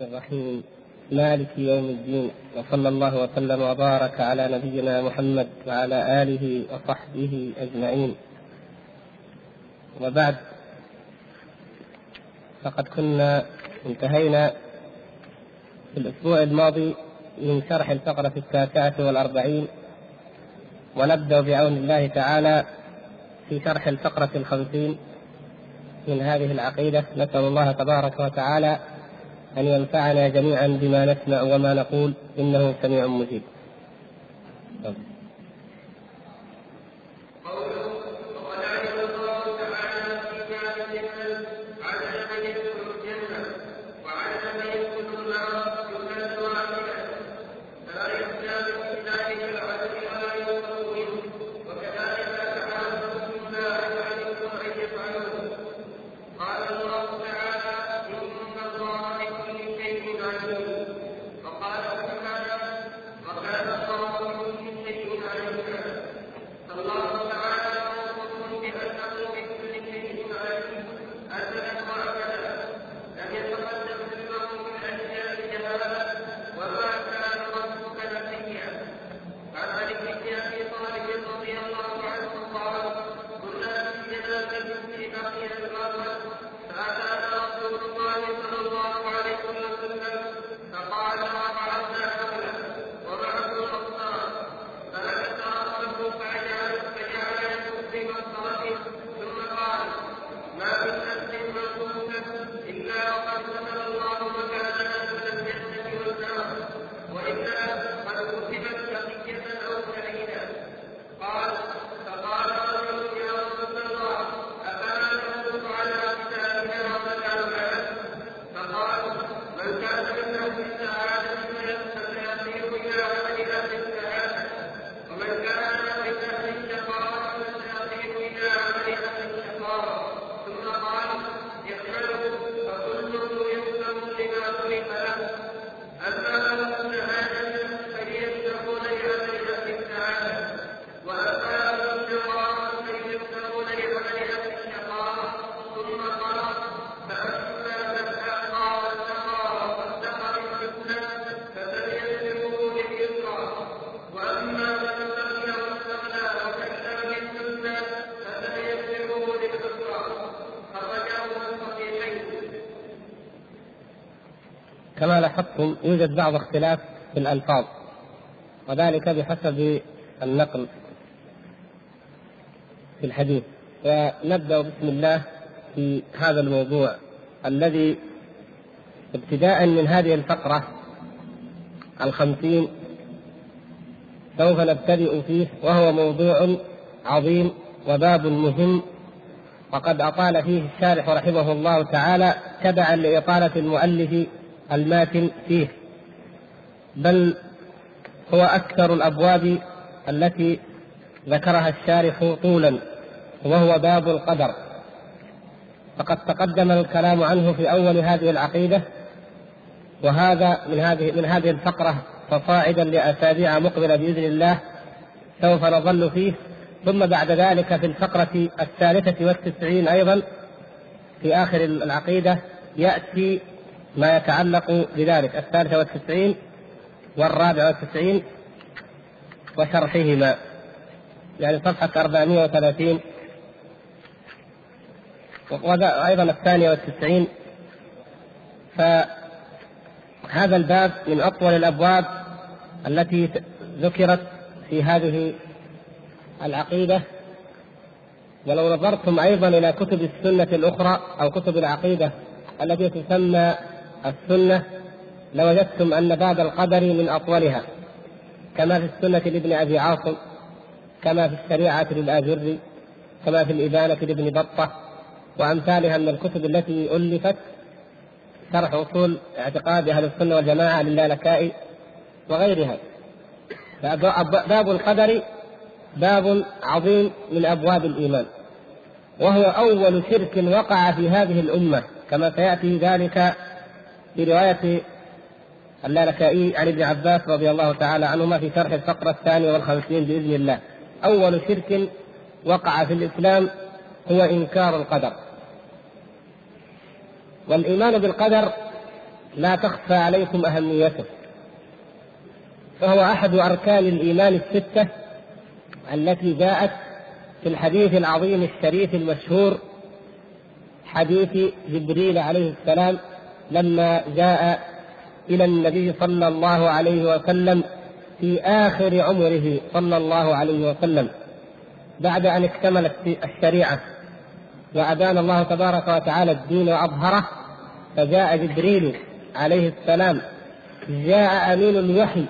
الرحيم. مالك يوم الدين. وصلى الله وسلم وبارك على نبينا محمد وعلى آله وصحبه أجمعين. وبعد فقد كنا انتهينا في الأسبوع الماضي من شرح الفقرة التاسعة والأربعين. ونبدأ بعون الله تعالى في شرح الفقرة الخمسين من هذه العقيدة. نسأل الله تبارك وتعالى أن ينفعنا جميعا بما نسمع وما نقول إنه سميع مجيب. لاحظتم يوجد بعض اختلاف في الألفاظ وذلك بحسب النقل في الحديث. فنبدأ بسم الله في هذا الموضوع الذي ابتداء من هذه الفقرة الخمسين سوف نبتدئ فيه وهو موضوع عظيم وباب مهم وقد أطال فيه الشارح رحمه الله تعالى تبعا لإطالة المؤلف الماتن فيه بل هو أكثر الأبواب التي ذكرها الشارح طولا وهو باب القدر. فقد تقدم الكلام عنه في أول هذه العقيدة وهذا من هذه من هذه الفقرة فصاعدا لأسابيع مقبلة بإذن الله سوف نظل فيه. ثم بعد ذلك في الفقرة الثالثة والتسعين أيضا في آخر العقيدة يأتي ما يتعلق بذلك. الثالثة والتسعين والرابعة والتسعين وشرحهما. يعني صفحة 430 وأيضا الثانية والتسعين. فهذا الباب من أطول الأبواب التي ذكرت في هذه العقيدة. ولو نظرتم أيضا إلى كتب السنة الأخرى أو كتب العقيدة التي تسمى السنة لوجدتم أن باب القدر من أطولها كما في السنة لابن أبي عاصم كما في الشريعة للآجري كما في الإبانة لابن بطة وأمثالها من الكتب التي ألفت شرح أصول اعتقاد أهل السنة والجماعة للالكائي وغيرها. باب القدر باب عظيم من أبواب الإيمان وهو أول شرك وقع في هذه الأمة كما سيأتي ذلك في رواية اللالكائي عن ابن عباس رضي الله تعالى عنهما في شرح الفقرة الثانية والخمسين بإذن الله. أول شرك وقع في الإسلام هو إنكار القدر. والإيمان بالقدر لا تخفى عليكم أهميته. فهو أحد أركان الإيمان الستة التي جاءت في الحديث العظيم الشريف المشهور حديث جبريل عليه السلام لما جاء إلى النبي صلى الله عليه وسلم في آخر عمره صلى الله عليه وسلم بعد أن اكتملت الشريعة وأبان الله تبارك وتعالى الدين وأظهره فجاء جبريل عليه السلام جاء أمين الوحي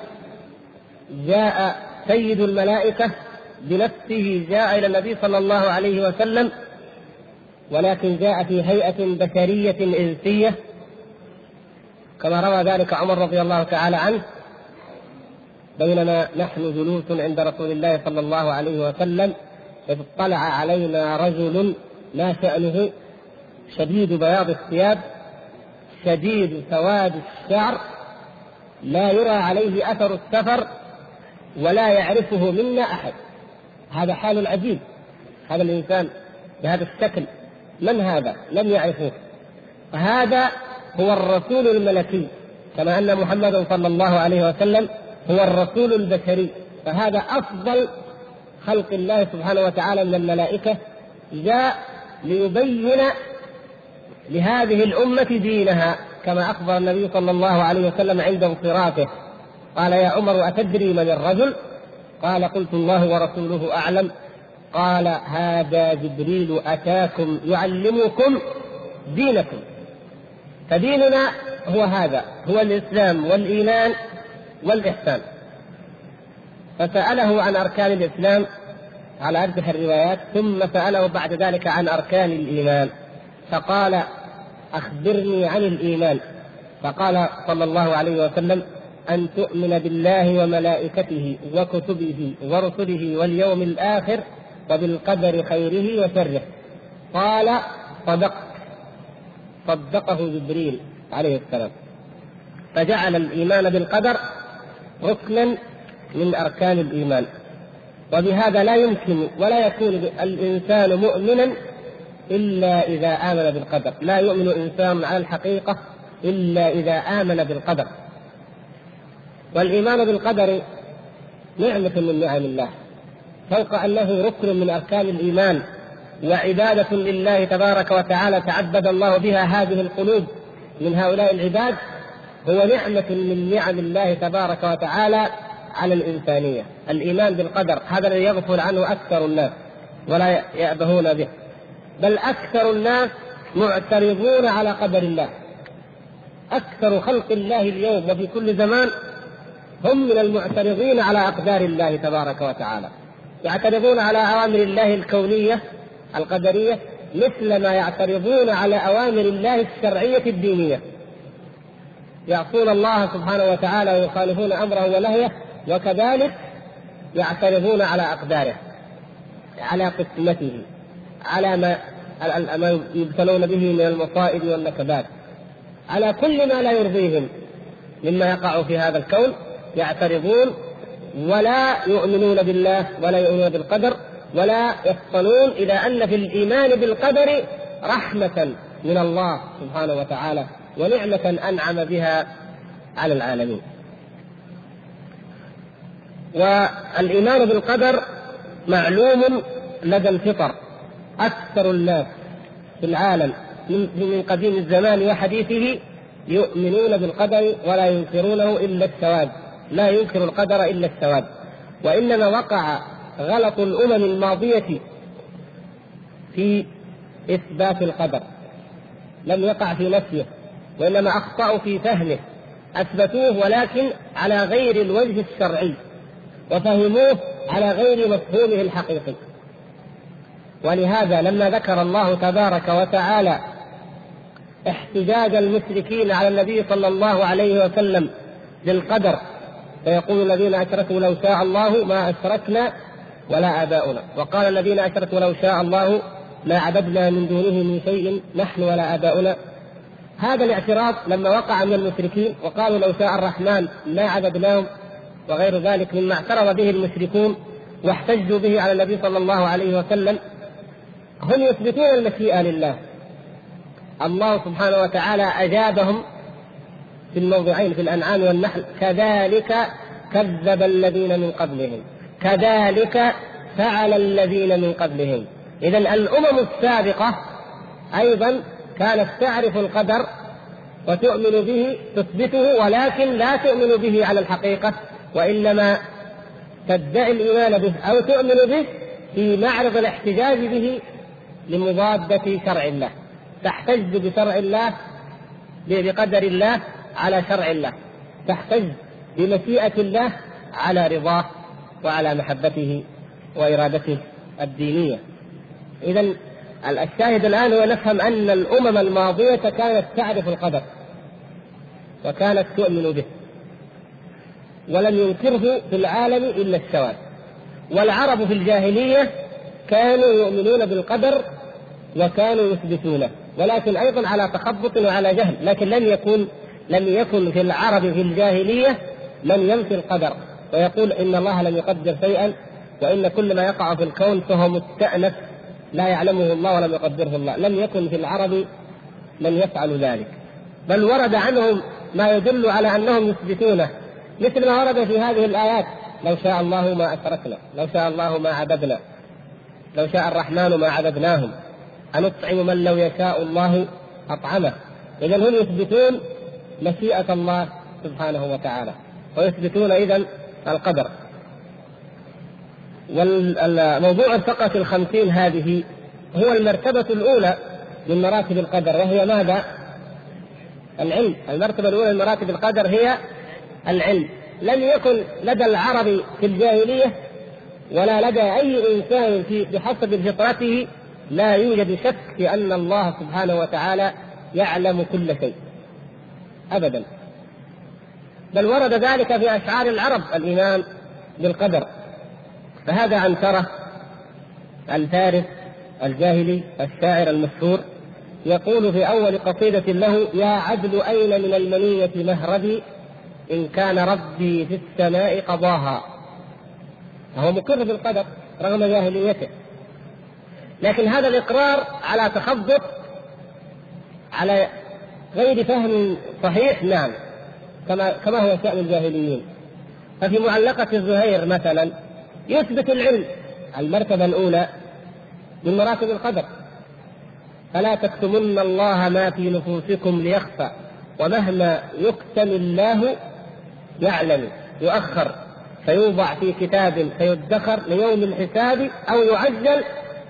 جاء سيد الملائكة بنفسه جاء إلى النبي صلى الله عليه وسلم ولكن جاء في هيئة بشرية إنسية كما روى ذلك عمر رضي الله تعالى عنه بينما نحن جلوس عند رسول الله صلى الله عليه وسلم إذ اطلع علينا رجل ما شأنه شديد بياض الثياب شديد سواد الشعر لا يرى عليه أثر السفر ولا يعرفه منا أحد. هذا حال عجيب. هذا الإنسان بهذا الشكل من هذا؟ لم يعرفوه. فهذا هو الرسول الملكي كما أن محمدا صلى الله عليه وسلم هو الرسول البشري. فهذا أفضل خلق الله سبحانه وتعالى من الملائكة جاء ليبين لهذه الأمة دينها كما أخبر النبي صلى الله عليه وسلم عند انصرافه قال يا عمر أتدري من الرجل؟ قال قلت الله ورسوله أعلم. قال هذا جبريل أتاكم يعلمكم دينكم. فديننا هو هذا هو الإسلام والإيمان والإحسان. فسأله عن أركان الإسلام على أرجح الروايات ثم سأله بعد ذلك عن أركان الإيمان. فقال أخبرني عن الإيمان. فقال صلى الله عليه وسلم أن تؤمن بالله وملائكته وكتبه ورسله واليوم الآخر وبالقدر خيره وشره. قال صدقت. صدقه جبريل عليه السلام. فجعل الإيمان بالقدر ركنا من أركان الإيمان. وبهذا لا يمكن ولا يكون الإنسان مؤمنا إلا إذا آمن بالقدر. لا يؤمن إنسان على الحقيقة إلا إذا آمن بالقدر. والإيمان بالقدر نعمة من نعم الله. فوق أنه ركن من أركان الإيمان. وعبادة لله تبارك وتعالى تعبد الله بها هذه القلوب من هؤلاء العباد هو نعمة من نعم الله تبارك وتعالى على الإنسانية. الإيمان بالقدر هذا الذي يغفل عنه أكثر الناس ولا يأبهون به. بل أكثر الناس معترضون على قدر الله. أكثر خلق الله اليوم وفي كل زمان هم من المعترضين على أقدار الله تبارك وتعالى. يعترضون على أوامر الله الكونية القدرية مثل ما يعترضون على أوامر الله الشرعية الدينية. يعصون الله سبحانه وتعالى ويخالفون أمره ونهيه وكذلك يعترضون على أقداره على قسمته على ما ما يبتلون به من المصائب والنكبات على كل ما لا يرضيهم. مما يقع في هذا الكون يعترضون ولا يؤمنون بالله ولا يؤمنون بالقدر ولا يفصلون إلى أن في الإيمان بالقدر رحمة من الله سبحانه وتعالى ونعمة أنعم بها على العالمين. والإيمان بالقدر معلوم لدى الفطر أكثر الناس في العالم. من قديم الزمان وحديثه يؤمنون بالقدر ولا ينكرونه إلا السواد لا ينكر القدر إلا السواد وإنما وقع غلط الأمم الماضية في إثبات القدر لم يقع في نفيه وإنما أخطأوا في فهمه. أثبتوه ولكن على غير الوجه الشرعي وفهموه على غير مفهومه الحقيقي. ولهذا لما ذكر الله تبارك وتعالى احتجاج المشركين على النبي صلى الله عليه وسلم بالقدر فيقول الذين أشركوا لو شاء الله ما أشركنا ولا آباؤنا. وقال الذين أشركوا لو شاء الله ما عبدنا من دونه من شيء نحن ولا آباؤنا. هذا الاعتراض لما وقع من المشركين وقالوا لو شاء الرحمن ما عبدناهم وغير ذلك مما اعترض به المشركون واحتجوا به على النبي صلى الله عليه وسلم هم يثبتون المشيئة لله. الله سبحانه وتعالى أجابهم في الموضعين في الأنعام والنحل. كذلك كذب الذين من قبلهم. كذلك فعل الذين من قبلهم. إذا الأمم السابقة أيضا كانت تعرف القدر وتؤمن به تثبته ولكن لا تؤمن به على الحقيقة وإنما تدعي الإيمان به أو تؤمن به في معرض الاحتجاج به لمضادة شرع الله. تحتج بشرع الله بقدر الله على شرع الله. تحتج بمشيئة الله على رضاه. وعلى محبته وإرادته الدينية. إذا الشاهد الآن هو نفهم أن الأمم الماضية كانت تعرف القدر وكانت تؤمن به ولم ينكره في العالم إلا السواد. والعرب في الجاهلية كانوا يؤمنون بالقدر وكانوا يثبتونه ولكن أيضا على تخبط وعلى جهل لكن لم يكن لم يكن في العرب في الجاهلية من ينفي القدر. ويقول إن الله لم يقدر شيئا وإن كل ما يقع في الكون فهو مستأنف لا يعلمه الله ولم يقدره الله. لم يكن في العرب من يفعل ذلك. بل ورد عنهم ما يدل على أنهم يثبتونه. مثل ما ورد في هذه الآيات لو شاء الله ما أشركنا لو شاء الله ما عبدنا لو شاء الرحمن ما عبدناهم. أنطعم من لو يشاء الله أطعمه. إذا هم يثبتون مشيئة الله سبحانه وتعالى. ويثبتون إذا القدر. والموضوع الفقرة الخمسين هذه هو المرتبة الأولى من مراتب القدر وهي ماذا؟ العلم. المرتبة الأولى من مراتب القدر هي العلم. لم يكن لدى العرب في الجاهلية ولا لدى أي إنسان في بحسب فطرته لا يوجد شك في أن الله سبحانه وتعالى يعلم كل شيء. أبدا. بل ورد ذلك في أشعار العرب الإيمان بالقدر. فهذا عنترة الفارس الجاهلي الشاعر المشهور يقول في أول قصيدة له يا عدل أين من المنية مهربي إن كان ربي في السماء قضاها. فهو مقر بالقدر رغم جاهليته. لكن هذا الإقرار على تخبط على غير فهم صحيح نعم. كما كما هو شأن الجاهليين. ففي معلقة الزهير مثلا يثبت العلم المرتبة الأولى من مراتب القدر. فلا تكتمن الله ما في نفوسكم ليخفى ومهما يكتم الله يعلم يؤخر فيوضع في كتاب فيدخر ليوم الحساب أو يعجل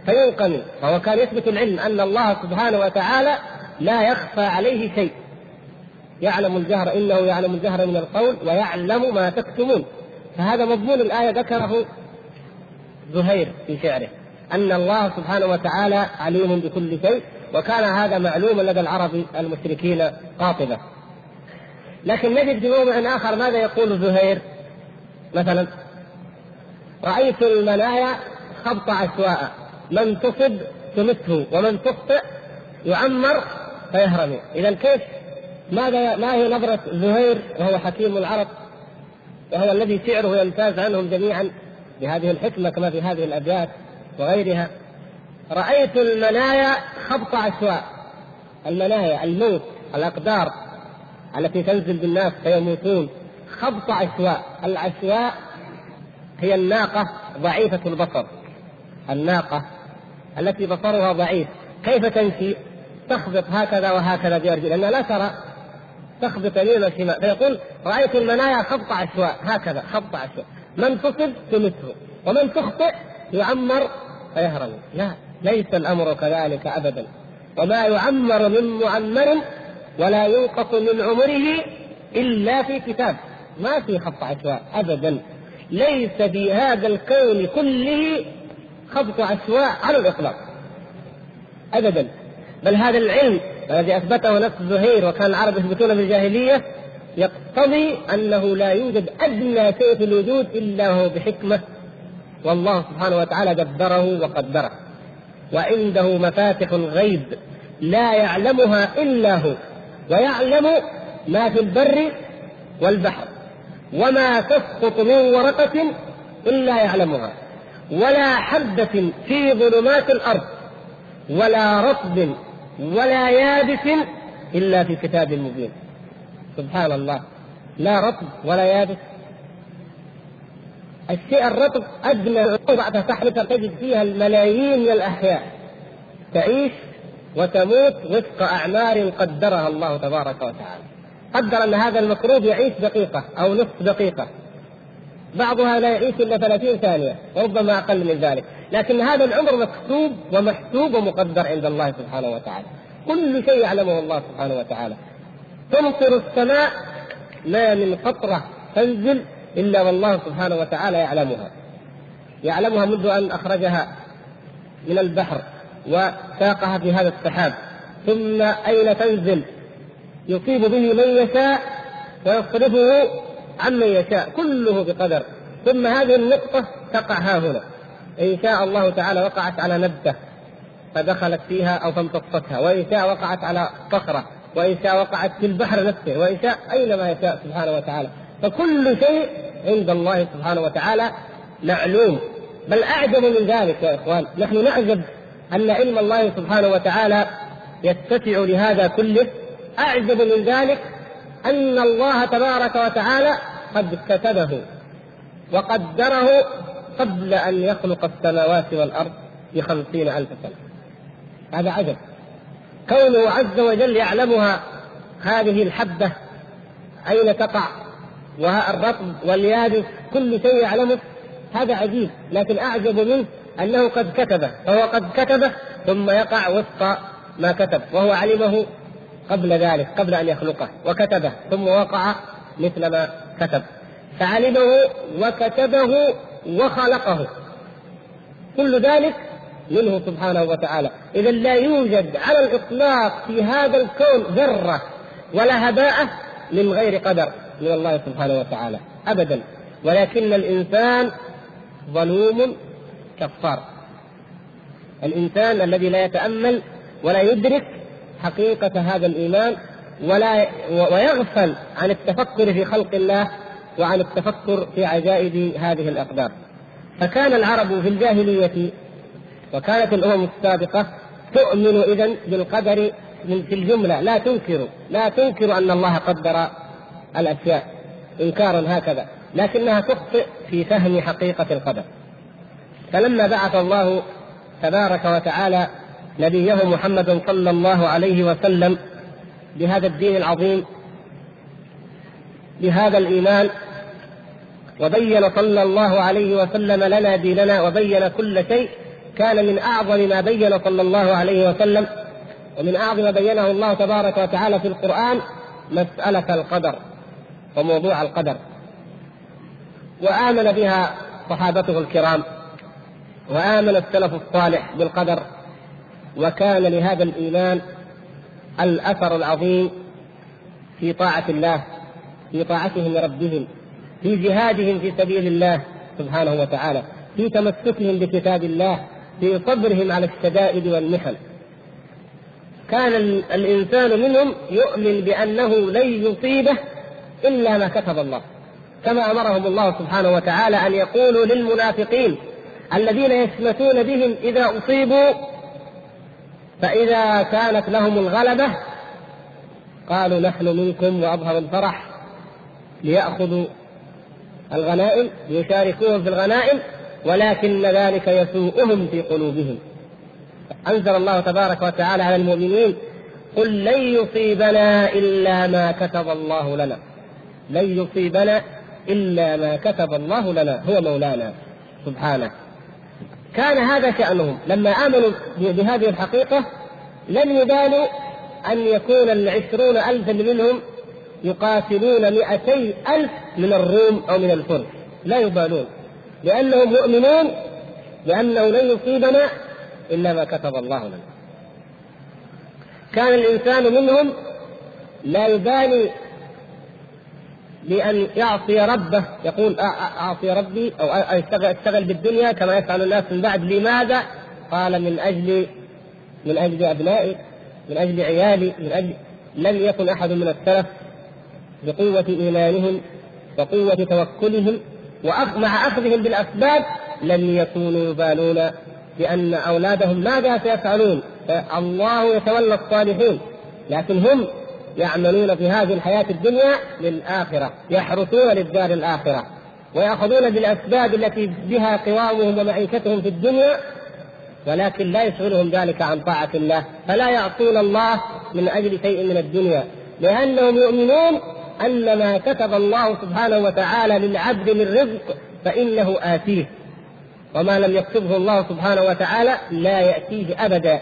فينقم فهو كان يثبت العلم أن الله سبحانه وتعالى لا يخفى عليه شيء. يعلم الجهر إنه يعلم الجهر من القول ويعلم ما تكتمون. فهذا مضمون الآية ذكره زهير في شعره. أن الله سبحانه وتعالى عليم بكل شيء وكان هذا معلوما لدى العرب المشركين قاطبة. لكن نجد في موضع آخر ماذا يقول زهير؟ مثلا رأيت المنايا خبط عشواء من تصب تمته ومن تخطئ يعمر فيهرم. اذا كيف ماذا ما هي نظرة زهير وهو حكيم العرب؟ وهو الذي شعره يمتاز عنهم جميعا بهذه الحكمة كما في هذه الأبيات وغيرها. رأيت المنايا خبط عشواء المنايا الموت الأقدار التي تنزل بالناس فيموتون. خبط عشواء العشواء هي الناقة ضعيفة البصر. الناقة التي بصرها ضعيف. كيف تمشي؟ تخبط هكذا وهكذا بأرجل. لأنها لا ترى تخبط يمين وشمال فيقول رأيت المنايا خبط عشواء. هكذا خبط عشواء. من تصب تمته ومن تخطئ يعمر فيهرم. لا ليس الأمر كذلك أبدا. وما يعمر من معمر ولا ينقص من عمره إلا في كتاب. ما في خط عشواء أبدا. ليس في هذا الكون كله خبط عشواء على الإطلاق. أبدا. بل هذا العلم الذي أثبته نفس زهير وكان العرب يثبتون في الجاهلية يقتضي أنه لا يوجد أدنى شيء في الوجود إلا هو بحكمة. والله سبحانه وتعالى دبره وقدره. وعنده مفاتح الغيب لا يعلمها إلا هو ويعلم ما في البر والبحر وما تسقط من ورقة إلا يعلمها. ولا حبة في ظلمات الأرض ولا رطب ولا يابس إلا في كتاب مبين. سبحان الله. لا رطب ولا يابس. الشيء الرطب أدنى بعد تحرث تجد فيها الملايين من الأحياء. تعيش وتموت وفق أعمار قدرها الله تبارك وتعالى. قدر أن هذا المكروب يعيش دقيقة أو نصف دقيقة. بعضها لا يعيش إلا 30 ثانية وربما أقل من ذلك. لكن هذا العمر مكتوب ومحسوب ومقدر عند الله سبحانه وتعالى. كل شيء يعلمه الله سبحانه وتعالى. تمطر السماء ما من قطرة تنزل إلا والله سبحانه وتعالى يعلمها. يعلمها منذ أن أخرجها من البحر وساقها في هذا السحاب. ثم أين تنزل؟ يصيب به من يشاء ويصرفه عمن يشاء كله بقدر. ثم هذه النقطة تقع ها هنا. إن شاء الله تعالى وقعت على نبتة فدخلت فيها أو فامتصتها وإن شاء وقعت على صخرة وإن شاء وقعت في البحر نفسه وإن شاء أينما يشاء سبحانه وتعالى. فكل شيء عند الله سبحانه وتعالى معلوم. بل أعجب من ذلك يا إخوان نحن نعجب أن علم الله سبحانه وتعالى يتسع لهذا كله. أعجب من ذلك أن الله تبارك وتعالى قد كتبه وقدره قبل أن يخلق السماوات والأرض بخمسين ألف سنة. هذا عجب. كونه عز وجل يعلمها هذه الحبة أين تقع والرطب واليابس كل شيء يعلمه هذا عجيب. لكن أعجب منه أنه قد كتبه. فهو قد كتبه ثم يقع وفق ما كتب وهو علمه قبل ذلك قبل أن يخلقه وكتبه ثم وقع مثل ما كتب. فعلمه وكتبه وخلقه. كل ذلك منه سبحانه وتعالى. إذا لا يوجد على الإطلاق في هذا الكون ذرة ولا هباءة من غير قدر من الله سبحانه وتعالى. أبدا. ولكن الإنسان ظلوم كفار. الإنسان الذي لا يتأمل ولا يدرك حقيقة هذا الإيمان ولا ويغفل عن التفكر في خلق الله وعن التفكر في عجائب هذه الأقدار. فكان العرب في الجاهلية وكانت الأمم السابقة تؤمن إذا بالقدر في الجملة. لا تنكر لا تنكر أن الله قدر الأشياء إنكارا هكذا لكنها تخطئ في فهم حقيقة القدر. فلما بعث الله تبارك وتعالى نبيه محمد صلى الله عليه وسلم بهذا الدين العظيم بهذا الإيمان وبين صلى الله عليه وسلم لنا ديننا وبين كل شيء كان من أعظم ما بين صلى الله عليه وسلم ومن أعظم ما بينه الله تبارك وتعالى في القرآن مسألة القدر وموضوع القدر. وآمن بها صحابته الكرام وآمن السلف الصالح بالقدر وكان لهذا الإيمان الأثر العظيم في طاعة الله في طاعتهم لربهم في جهادهم في سبيل الله سبحانه وتعالى في تمسكهم بكتاب الله في صبرهم على الشدائد والمحن. كان الإنسان منهم يؤمن بأنه لن يصيبه إلا ما كتب الله. كما أمرهم الله سبحانه وتعالى أن يقولوا للمنافقين الذين يشمتون بهم إذا أصيبوا فإذا كانت لهم الغلبة قالوا نحن منكم وأظهروا الفرح ليأخذوا الغنائم ليشاركوهم في الغنائم ولكن ذلك يسوءهم في قلوبهم. أنزل الله تبارك وتعالى على المؤمنين قل لن يصيبنا إلا ما كتب الله لنا. لن يصيبنا إلا ما كتب الله لنا هو مولانا سبحانه. كان هذا شأنهم. لما آمنوا بهذه الحقيقة لم يبالوا أن يكون العشرون ألفا منهم يقاتلون مئتي ألف من الروم أو من الفرس. لا يبالون. لأنهم مؤمنون بأنه لن يصيبنا إلا ما كتب الله لنا. كان الإنسان منهم لا يبالي بأن يعصي ربه يقول أعصي ربي أو أشتغل بالدنيا كما يفعل الناس من بعد. لماذا؟ قال من أجل من أجل أبنائي من أجل عيالي من أجل لم يكن أحد من السلف بقوة إيمانهم وقوة توكلهم ومع أخذهم بالأسباب لم يكونوا يبالون بأن أولادهم ماذا سيفعلون. الله يتولى الصالحين لكن هم يعملون في هذه الحياة الدنيا للآخرة يحرثون للدار الآخرة ويأخذون بالأسباب التي بها قوامهم ومعيشتهم في الدنيا ولكن لا يشغلهم ذلك عن طاعة الله فلا يعصون الله من أجل شيء من الدنيا لأنهم يؤمنون أن ما كتب الله سبحانه وتعالى للعبد من رزق فإنه آتيه. وما لم يكتبه الله سبحانه وتعالى لا يأتيه أبدا.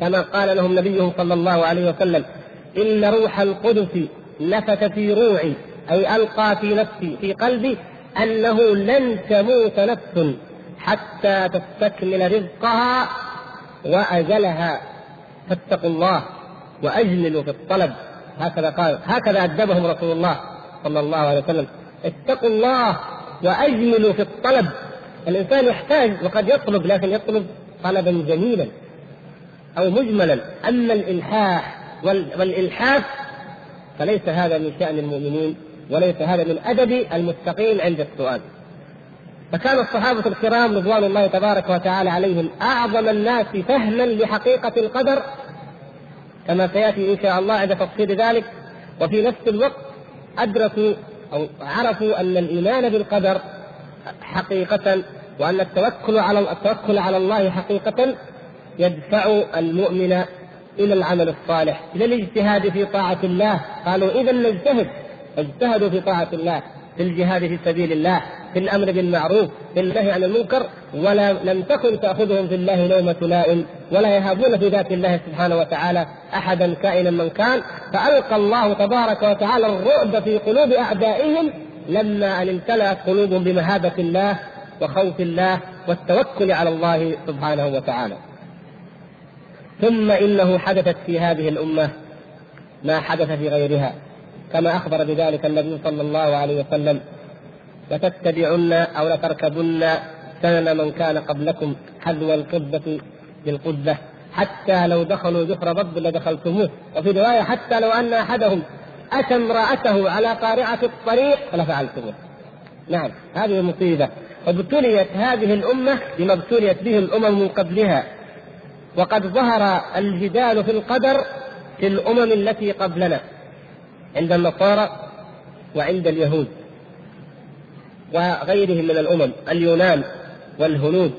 كما قال لهم نبيهم صلى الله عليه وسلم إن روح القدس نفث في روعي أي ألقى في نفسي في قلبي أنه لن تموت نفس حتى تستكمل رزقها وأجلها. فاتقوا الله وأجملوا في الطلب. هكذا قال هكذا أدبهم رسول الله صلى الله عليه وسلم. اتقوا الله وأجملوا في الطلب. الإنسان يحتاج وقد يطلب لكن يطلب طلبا جميلا أو مجملا. أما الإلحاح والإلحاف فليس هذا من شأن المؤمنين وليس هذا من أدب المتقين عند السؤال. فكان الصحابة الكرام رضوان الله تبارك وتعالى عليهم أعظم الناس فهما لحقيقة القدر كما سيأتي إن شاء الله عند تفصيل ذلك. وفي نفس الوقت أدركوا أو عرفوا أن الإيمان بالقدر حقيقة وأن التوكل على التوكل على الله حقيقة يدفع المؤمن إلى العمل الصالح إلى الاجتهاد في طاعة الله. قالوا إذا نجتهد اجتهدوا في طاعة الله في الجهاد في سبيل الله. في الأمر بالمعروف في النهي عن المنكر ولا لم تكن تأخذهم في الله نومة لائم ولا يهابون في ذات الله سبحانه وتعالى أحدا كائنا من كان فألقى الله تبارك وتعالى الرعب في قلوب أعدائهم لما أن امتلأت قلوبهم بمهابة الله وخوف الله والتوكل على الله سبحانه وتعالى. ثم إنه حدثت في هذه الأمة ما حدث في غيرها كما أخبر بذلك النبي صلى الله عليه وسلم لتتبعن أو لتركبن سنن من كان قبلكم حذو القبة بالقبة حتى لو دخلوا جحر ضب لدخلتموه. وفي رواية حتى لو أن أحدهم أتى امرأته على قارعة الطريق لفعلتموه. نعم هذه مصيبة. وابتليت هذه الأمة بما ابتليت به الأمم من قبلها. وقد ظهر الجدال في القدر في الأمم التي قبلنا عند النصارى وعند اليهود. وغيرهم من الأمم اليونان والهنود.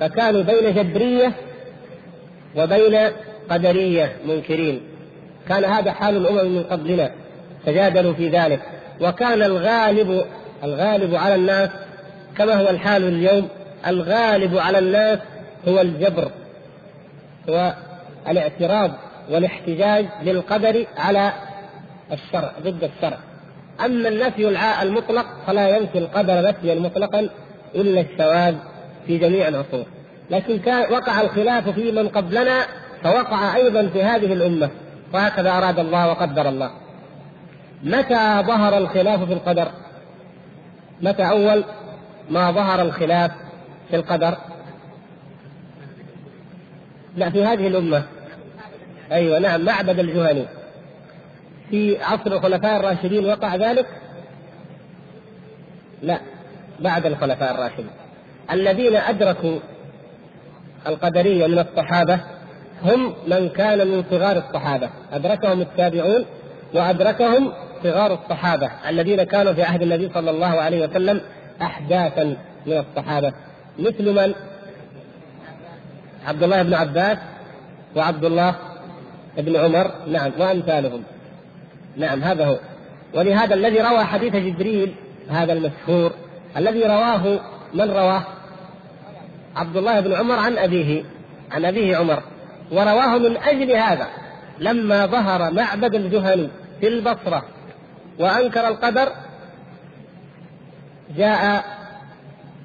فكانوا بين جبرية وبين قدرية منكرين. كان هذا حال الأمم من قبلنا تجادلوا في ذلك. وكان الغالب الغالب على الناس كما هو الحال اليوم الغالب على الناس هو الجبر هو الاعتراض والاحتجاج للقدر على الشرع ضد الشرع. أما النفي المطلق فلا ينفي القدر نفيا مطلقا إلا الشواذ في جميع العصور. لكن كان وقع الخلاف في من قبلنا فوقع أيضا في هذه الأمة. وهكذا أراد الله وقدر الله. متى ظهر الخلاف في القدر؟ متى أول ما ظهر الخلاف في القدر؟ لا في هذه الأمة. أيوه نعم معبد الجهني. في عصر الخلفاء الراشدين وقع ذلك؟ لا بعد الخلفاء الراشدين. الذين أدركوا القدرية من الصحابة هم من كان من صغار الصحابة. أدركهم التابعون وأدركهم صغار الصحابة الذين كانوا في عهد النبي صلى الله عليه وسلم أحداثا من الصحابة. مثل من؟ عبد الله بن عباس وعبد الله بن عمر. نعم وأمثالهم. نعم هذا هو ولهذا الذي روى حديث جبريل هذا المشهور الذي رواه من رواه؟ عبد الله بن عمر عن أبيه عن أبيه عمر ورواه من أجل هذا لما ظهر معبد الجهني في البصرة وأنكر القدر جاء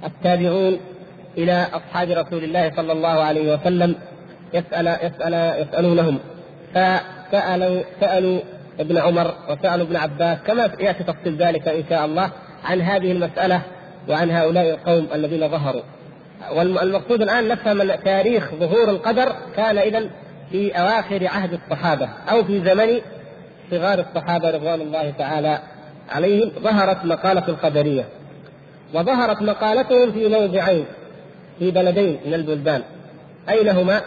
التابعون إلى أصحاب رسول الله صلى الله عليه وسلم يسأل يسأل يسألونهم فسألوا سألوا ابن عمر وسألوا ابن عباس كما يأتي تفصيل ذلك إن شاء الله عن هذه المسألة وعن هؤلاء القوم الذين ظهروا. والمقصود الآن نفهم أن تاريخ ظهور القدر كان إذا في أواخر عهد الصحابة أو في زمن صغار الصحابة رضوان الله تعالى عليهم ظهرت مقالة القدرية. وظهرت مقالتهم في موضعين في بلدين من البلدان. أين هما؟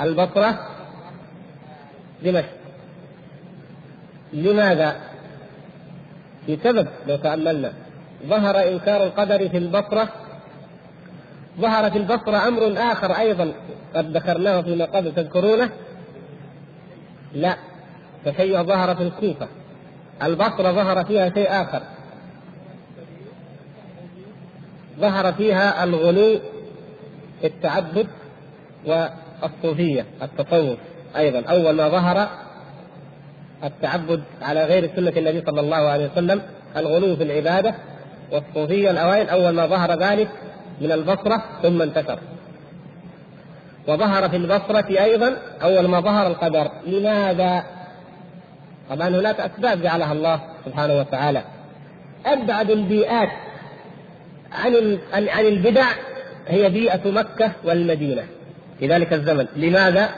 البصرة دمشق. لماذا؟ في سبب لو تأملنا. ظهر إنكار القدر في البصرة. ظهر في البصرة أمر آخر أيضا قد ذكرناه فيما قبل تذكرونه؟ لا. فشيء ظهر في الكوفة. البصرة ظهر فيها شيء آخر. ظهر فيها الغلو في التعبد والصوفية التصوف أيضا. أول ما ظهر التعبد على غير سنة النبي صلى الله عليه وسلم الغلو في العبادة والصوفية الأوائل أول ما ظهر ذلك من البصرة ثم انتشر. وظهر في البصرة أيضا أول ما ظهر القدر. لماذا؟ طبعا هناك أسباب جعلها الله سبحانه وتعالى. أبعد البيئات عن عن البدع هي بيئة مكة والمدينة في ذلك الزمن. لماذا؟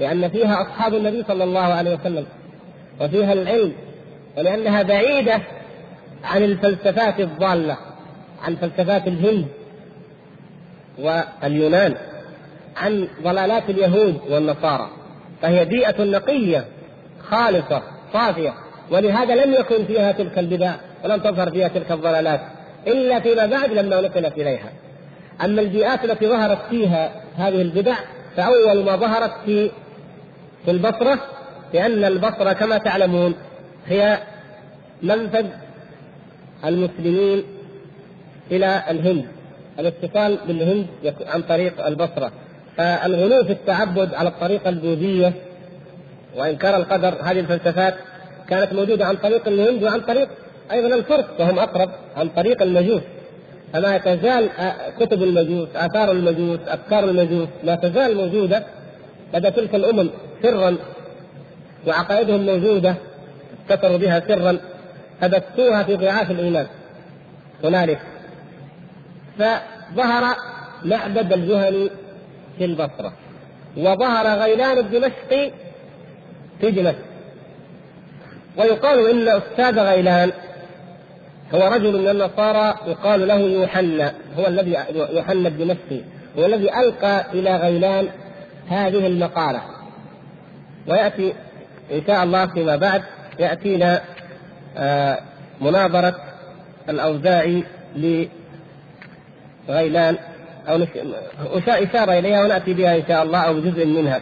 لأن فيها أصحاب النبي صلى الله عليه وسلم. وفيها العلم ولأنها بعيدة عن الفلسفات الضالة عن فلسفات الهند واليونان عن ضلالات اليهود والنصارى. فهي بيئة نقية خالصة صافية ولهذا لم يكن فيها تلك البدع ولم تظهر فيها تلك الضلالات إلا فيما بعد لما نقلت إليها. أما البيئات التي ظهرت فيها هذه البدع فأول ما ظهرت في في البصرة لأن البصرة كما تعلمون هي منفذ المسلمين إلى الهند. الاتصال بالهند عن طريق البصرة. فالغلو في التعبد على الطريقة البوذية وإنكار القدر هذه الفلسفات كانت موجودة عن طريق الهند وعن طريق أيضا الفرس وهم أقرب عن طريق المجوس. فما تزال كتب المجوس آثار المجوس أفكار المجوس لا تزال موجودة لدى تلك الأمم سرا. وعقائدهم موجودة كفروا بها سرا فبثوها في ضعاف الإيمان. هنالك. فظهر معبد الجهني في البصرة وظهر غيلان الدمشقي في دمشق. ويقال إن أستاذ غيلان هو رجل من النصارى يقال له يوحنا هو الذي يوحنا الدمشقي هو الذي ألقى إلى غيلان هذه المقالة. ويأتي إن شاء الله فيما بعد يأتينا آه مناظرة الاوزاعي لغيلان أو إشارة إليها ونأتي بها إن شاء الله أو بجزء منها.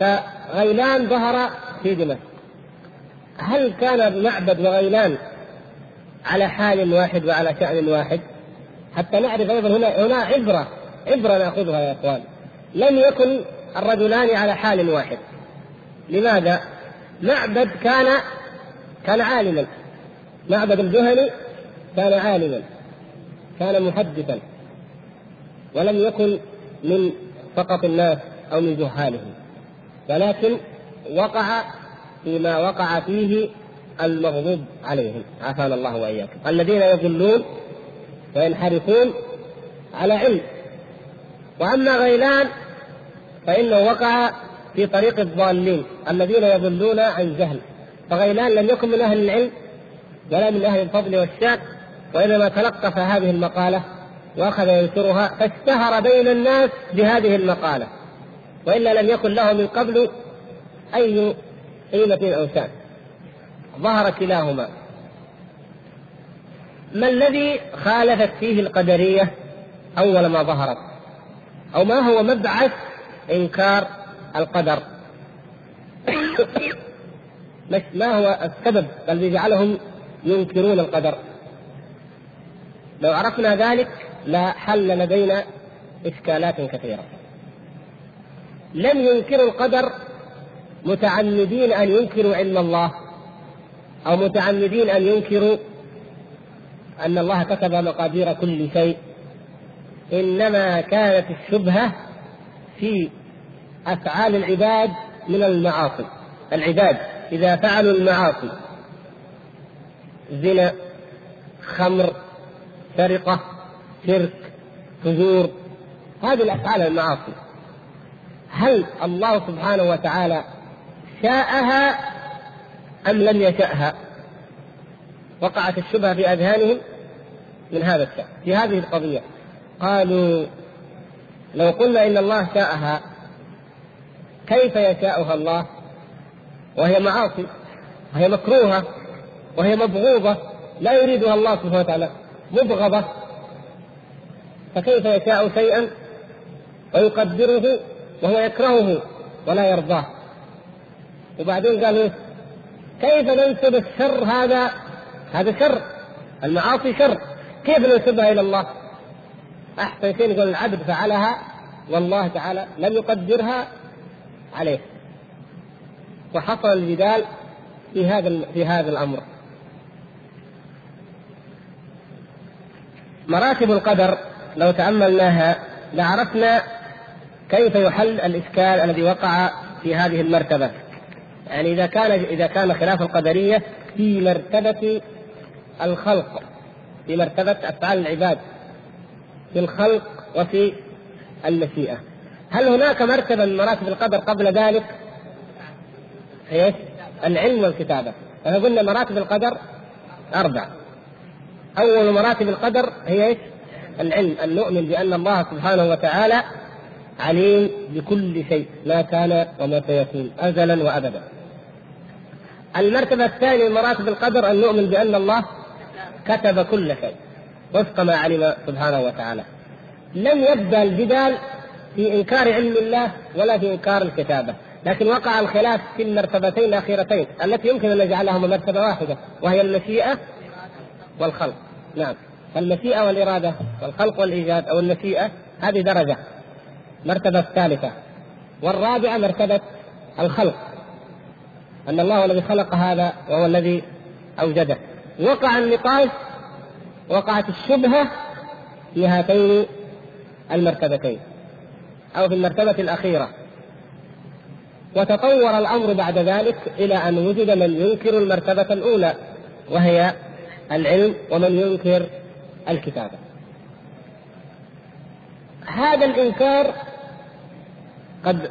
فغيلان ظهر في دمشق. هل كان معبد وغيلان على حال واحد وعلى شأن واحد؟ حتى نعرف أيضا هنا هنا عبرة عبرة نأخذها يا إخوان. لم يكن الرجلان على حال واحد. لماذا؟ معبد كان كان عالما. معبد الجهني كان عالما. كان محدثا. ولم يكن من فقط الناس أو من جهالهم ولكن وقع فيما وقع فيه المغضوب عليهم. عافانا الله وإياكم. الذين يضلون وينحرفون على علم. وأما غيلان فإنه وقع في طريق الضالين الذين يضلون عن جهل. فغيلان لم يكن من أهل العلم ولا من أهل الفضل والشان وإنما تلقف هذه المقالة وأخذ ينشرها فاشتهر بين الناس بهذه المقالة. وإلا لم يكن له من قبل أي قيمة أو شأن. ظهر كلاهما. ما الذي خالفت فيه القدرية أول ما ظهرت؟ أو ما هو مبعث إنكار القدر. ما هو السبب الذي جعلهم ينكرون القدر؟ لو عرفنا ذلك لحل لدينا إشكالات كثيرة. لم ينكروا القدر متعمدين أن ينكروا علم الله أو متعمدين أن ينكروا أن الله كتب مقادير كل شيء. إنما كانت الشبهة في أفعال العباد من المعاصي. العباد إذا فعلوا المعاصي زنا خمر سرقة شرك فجور هذه الأفعال المعاصي. هل الله سبحانه وتعالى شاءها أم لم يشأها؟ وقعت الشبهة في أذهانهم من هذا الشأن في هذه القضية. قالوا لو قلنا إن الله شاءها كيف يشاءها الله؟ وهي معاصي وهي مكروهة وهي مبغوضة لا يريدها الله سبحانه وتعالى مبغضة. فكيف يشاء شيئا؟ ويقدره وهو يكرهه ولا يرضاه. وبعدين قالوا كيف ننسب الشر هذا؟ هذا شر المعاصي شر. كيف ننسبها إلى الله؟ احسن شيء يقول العبد فعلها والله تعالى لم يقدرها عليه. وحصل الجدال في هذا في هذا الأمر. مراتب القدر لو تأملناها لعرفنا كيف يحل الإشكال الذي وقع في هذه المرتبة. يعني إذا كان إذا كان خلاف القدرية في مرتبة الخلق في مرتبة أفعال العباد. في الخلق وفي المشيئة هل هناك مرتبه من مراتب القدر قبل ذلك؟ إيش؟ العلم والكتابة إحنا قلنا مراتب القدر أربع أول مراتب القدر هي إيش؟ العلم أن نؤمن بأن الله سبحانه وتعالى عليم بكل شيء ما كان وما سيكون ازلا وابدا المرتبة الثانية من مراتب القدر أن نؤمن بأن الله كتب كل شيء وفق ما علم سبحانه وتعالى. لم يبدأ الجدال في إنكار علم الله ولا في إنكار الكتابة. لكن وقع الخلاف في المرتبتين الأخيرتين التي يمكن أن نجعلهما مرتبة واحدة وهي المشيئة والخلق. نعم. المشيئة والإرادة والخلق والإيجاد أو المشيئة هذه درجة. مرتبة الثالثة والرابعة مرتبة الخلق. أن الله الذي خلق هذا وهو الذي أوجده. وقع النقاش وقعت الشبهة في هاتين المرتبتين أو في المرتبة الأخيرة. وتطور الأمر بعد ذلك إلى أن وجد من ينكر المرتبة الأولى وهي العلم ومن ينكر الكتابة. هذا الإنكار قد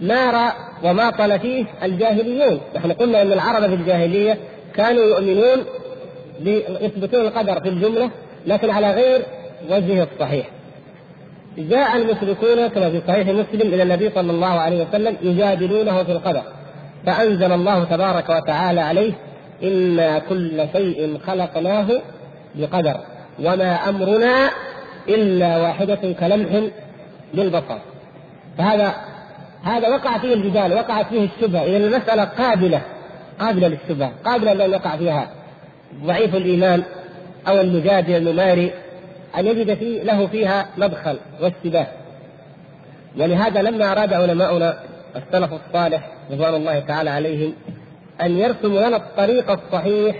نار وماطل فيه الجاهليون. نحن قلنا إن العرب في الجاهلية كانوا يؤمنون يثبتون القدر في الجملة لكن على غير وجهه الصحيح. جاء المشركون كما في صحيح مسلم إلى النبي صلى الله عليه وسلم يجادلونه في القدر فأنزل الله تبارك وتعالى عليه إنا كل شيء خلقناه بقدر وما أمرنا إلا واحدة كلمح بالبصر فهذا هذا وقع فيه الجدال وقعت فيه الشبهة إذا المسألة قابلة قابلة للشبهة قابلة لأن يقع فيها ضعيف الإيمان أو المجادل المماري أن يجد فيه له فيها مدخل واشتباه ولهذا لما أراد علماؤنا السلف الصالح رضوان الله تعالى عليهم أن يرسموا لنا الطريق الصحيح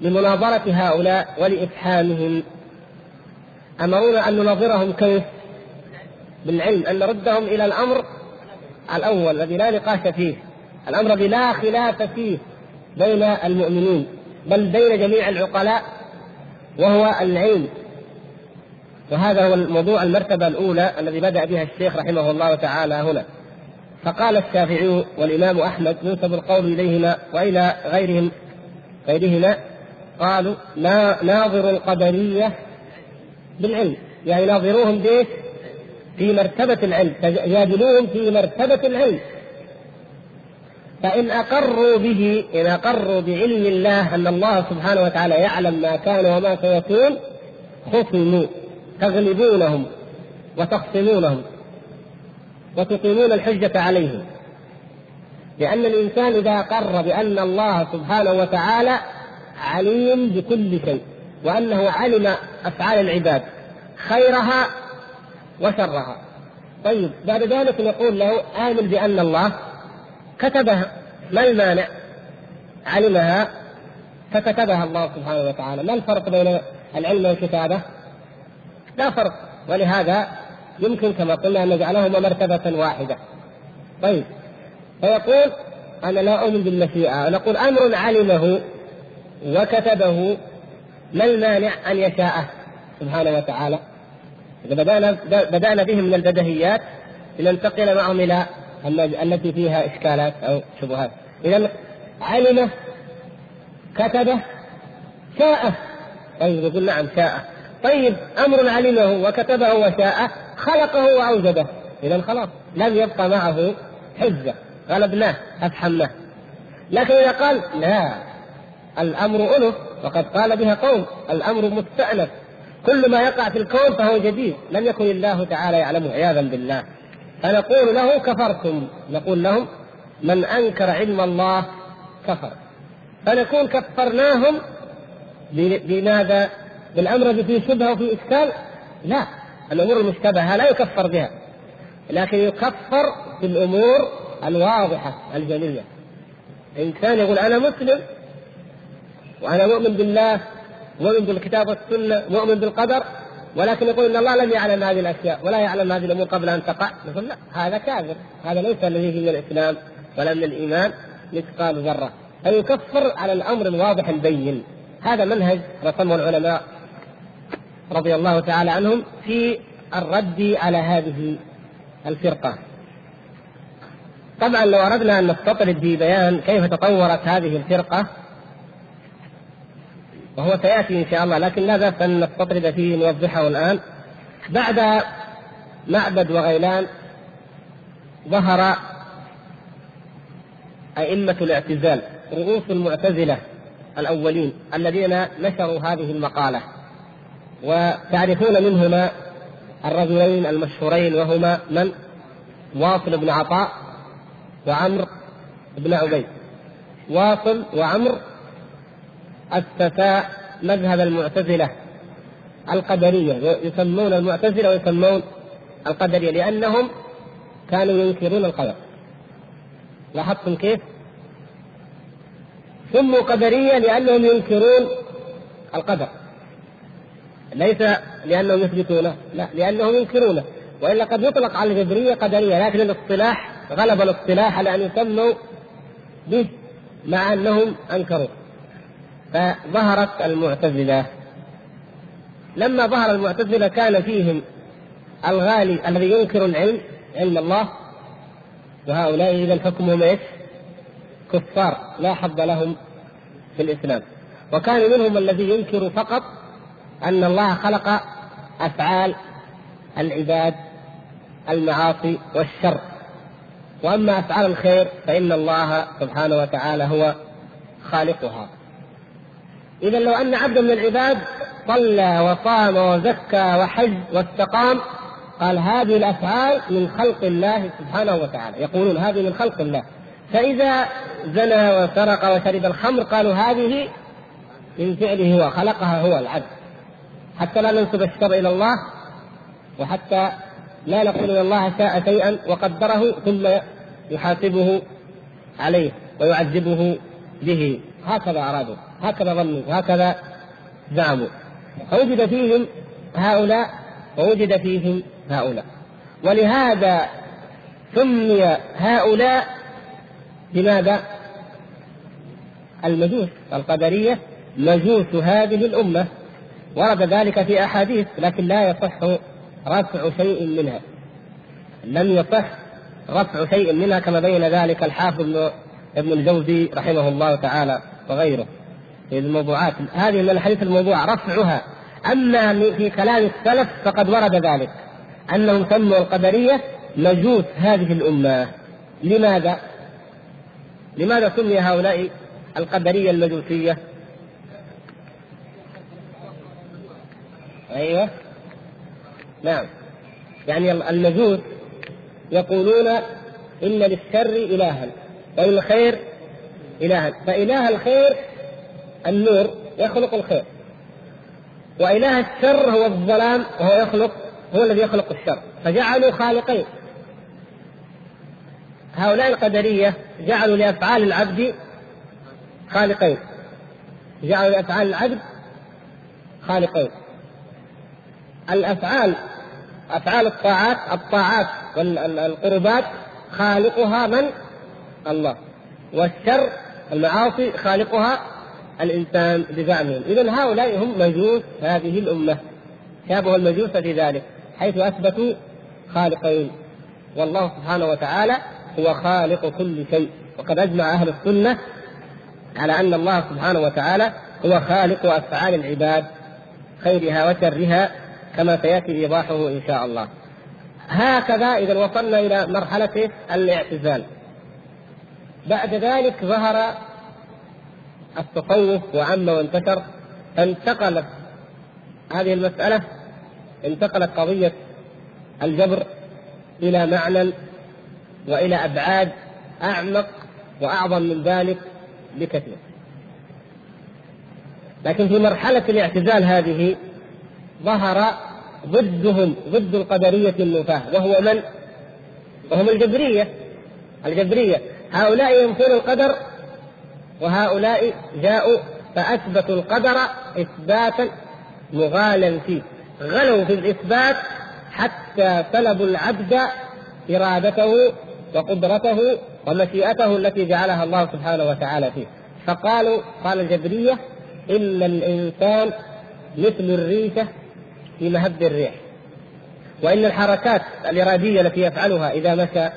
لمناظرة هؤلاء ولإفحامهم أمرونا أن نناظرهم كيف؟ بالعلم أن نردهم إلى الأمر الأول الذي لا نقاش فيه الأمر الذي لا خلاف فيه بين المؤمنين بل بين جميع العقلاء وهو العلم. وهذا هو الموضوع المرتبة الأولى الذي بدأ بها الشيخ رحمه الله تعالى هنا. فقال الشافعي والإمام أحمد ينسب القول إليهما وإلى غيرهم غيرهما قالوا لا ناظر القدرية بالعلم. يعني ناظروهم بإيش؟ في مرتبة العلم يجادلوهم في مرتبة العلم. فإن أقروا به إن أقروا بعلم الله أن الله سبحانه وتعالى يعلم ما كان وما سيكون خصموا تغلبونهم وتخصمونهم وتقيمون الحجة عليهم. لأن الإنسان إذا أقر بأن الله سبحانه وتعالى عليم بكل شيء وأنه علم أفعال العباد خيرها وشرها. طيب بعد ذلك نقول له آمن بأن الله كتبها ما المانع؟ علمها فكتبها الله سبحانه وتعالى. ما الفرق بين العلم والكتابة؟ لا فرق. ولهذا يمكن كما قلنا أن نجعلهما مرتبة واحدة. طيب. فيقول أنا لا أؤمن بالمشيئة. نقول أمر علمه وكتبه ما المانع أن يشاءه سبحانه وتعالى؟ إذا بدأنا بدأنا بهم من البدهيات لننتقل معهم إلى التي فيها إشكالات أو شبهات. إذا علم كتبه شاء. طيب يقول نعم شاء. طيب أمر علمه وكتبه وشاء خلقه وأوجده. إذا خلاص لم يبقى معه حجة. غلبناه أفحمناه. لكن إذا قال لا الأمر ألف وقد قال بها قوم الأمر مستأنف. كل ما يقع في الكون فهو جديد. لم يكن الله تعالى يعلمه عياذا بالله. فنقول له كفرتم. نقول لهم من أنكر علم الله كفر. فنكون كفرناهم بماذا؟ بالأمر الذي فيه شبهة وفيه إشكال؟ لا. الأمور المشتبهة لا يكفر بها. لكن يكفر بالأمور الواضحة الجلية. إنسان يقول أنا مسلم وأنا مؤمن بالله مؤمن بالكتاب والسنة مؤمن بالقدر ولكن يقول إن الله لم يعلم هذه الأشياء ولا يعلم هذه الأمور قبل أن تقع. نقول لا هذا كافر هذا ليس الذي من الإسلام ولا من الإيمان مثقال ذرة. فيكفر على الأمر الواضح البين. هذا منهج رسمه العلماء رضي الله تعالى عنهم في الرد على هذه الفرقة. طبعا لو أردنا أن نستطرد في بيان كيف تطورت هذه الفرقة وهو سيأتي إن شاء الله لكن لا بأس أن نستطرد فيه نوضحه الآن. بعد معبد وغيلان ظهر أئمة الاعتزال رؤوس المعتزلة الأولين الذين نشروا هذه المقالة. وتعرفون منهما الرجلين المشهورين وهما من؟ واصل بن عطاء وعمرو بن عبيد. واصل وعمرو أسسا مذهب المعتزلة القدرية يسمون المعتزلة ويسمون القدرية لأنهم كانوا ينكرون القدر. لاحظتم كيف؟ سموا قدرية لأنهم ينكرون القدر. ليس لأنهم يثبتونه لا لأنهم ينكرونه وإلا قد يطلق على الجبرية قدرية لكن الاصطلاح غلب الاصطلاح على أن يسموا به مع أنهم أنكروه فظهرت المعتزلة. لما ظهر المعتزلة كان فيهم الغالي الذي ينكر العلم علم الله وهؤلاء إذا حكمهم إيش؟ كفار لا حظ لهم في الإسلام. وكان منهم الذي ينكر فقط أن الله خلق أفعال العباد المعاصي والشر. وأما أفعال الخير فإن الله سبحانه وتعالى هو خالقها. إذا لو أن عبدا من العباد صلى وصام وزكى وحج واستقام قال هذه الأفعال من خلق الله سبحانه وتعالى. يقولون هذه من خلق الله. فإذا زنى وسرق وشرب الخمر قالوا هذه من فعله هو خلقها هو العبد. حتى لا ننسب الشر إلى الله وحتى لا نقول إن الله شاء شيئا وقدره ثم يحاسبه عليه ويعذبه به. هكذا أرادوا. هكذا ظنوا هكذا زعموا. فوجد فيهم هؤلاء ووجد فيهم هؤلاء. ولهذا سمي هؤلاء بماذا؟ المجوس القدرية مجوس هذه الأمة. ورد ذلك في أحاديث لكن لا يصح رفع شيء منها. لم يصح رفع شيء منها كما بين ذلك الحافظ ابن الجوزي رحمه الله تعالى وغيره. في الموضوعات. هذه من الحديث الموضوع رفعها. أما في كلام السلف فقد ورد ذلك أنهم سموا القدرية مجوس هذه الأمة. لماذا؟ لماذا سمي هؤلاء القدرية المجوسية؟ أيوه. نعم. يعني المجوس يقولون إن للشر إلها وللخير إلها. فإله الخير النور يخلق الخير. وإله الشر هو الظلام وهو يخلق هو الذي يخلق الشر. فجعلوا خالقين. هؤلاء القدرية جعلوا لأفعال العبد خالقين. جعلوا لأفعال العبد خالقين. الأفعال أفعال الطاعات الطاعات والقربات خالقها من؟ الله. والشر المعاصي خالقها الإنسان بزعمهم اذا هؤلاء هم مجوس هذه الأمة شابه المجوس في ذلك حيث أثبتوا خالقين والله سبحانه وتعالى هو خالق كل شيء وقد أجمع أهل السنة على أن الله سبحانه وتعالى هو خالق أفعال العباد خيرها وشرها كما سيأتي إيضاحه إن شاء الله. هكذا اذا وصلنا إلى مرحلة الاعتزال. بعد ذلك ظهر التصوف وعم وانتشر فانتقلت هذه المسألة انتقلت قضية الجبر إلى معنى وإلى أبعاد أعمق وأعظم من ذلك بكثير لكن في مرحلة الاعتزال هذه ظهر ضدهم ضد القدرية النفاة وهو من؟ وهم الجبرية. الجبرية. هؤلاء ينفون القدر وهؤلاء جاءوا فأثبتوا القدر إثباتا مغالا فيه. غلوا في الإثبات حتى سلبوا العبد إرادته وقدرته ومشيئته التي جعلها الله سبحانه وتعالى فيه. فقالوا قال الجبرية إن الإنسان مثل الريشة في مهب الريح. وإن الحركات الإرادية التي يفعلها إذا مشى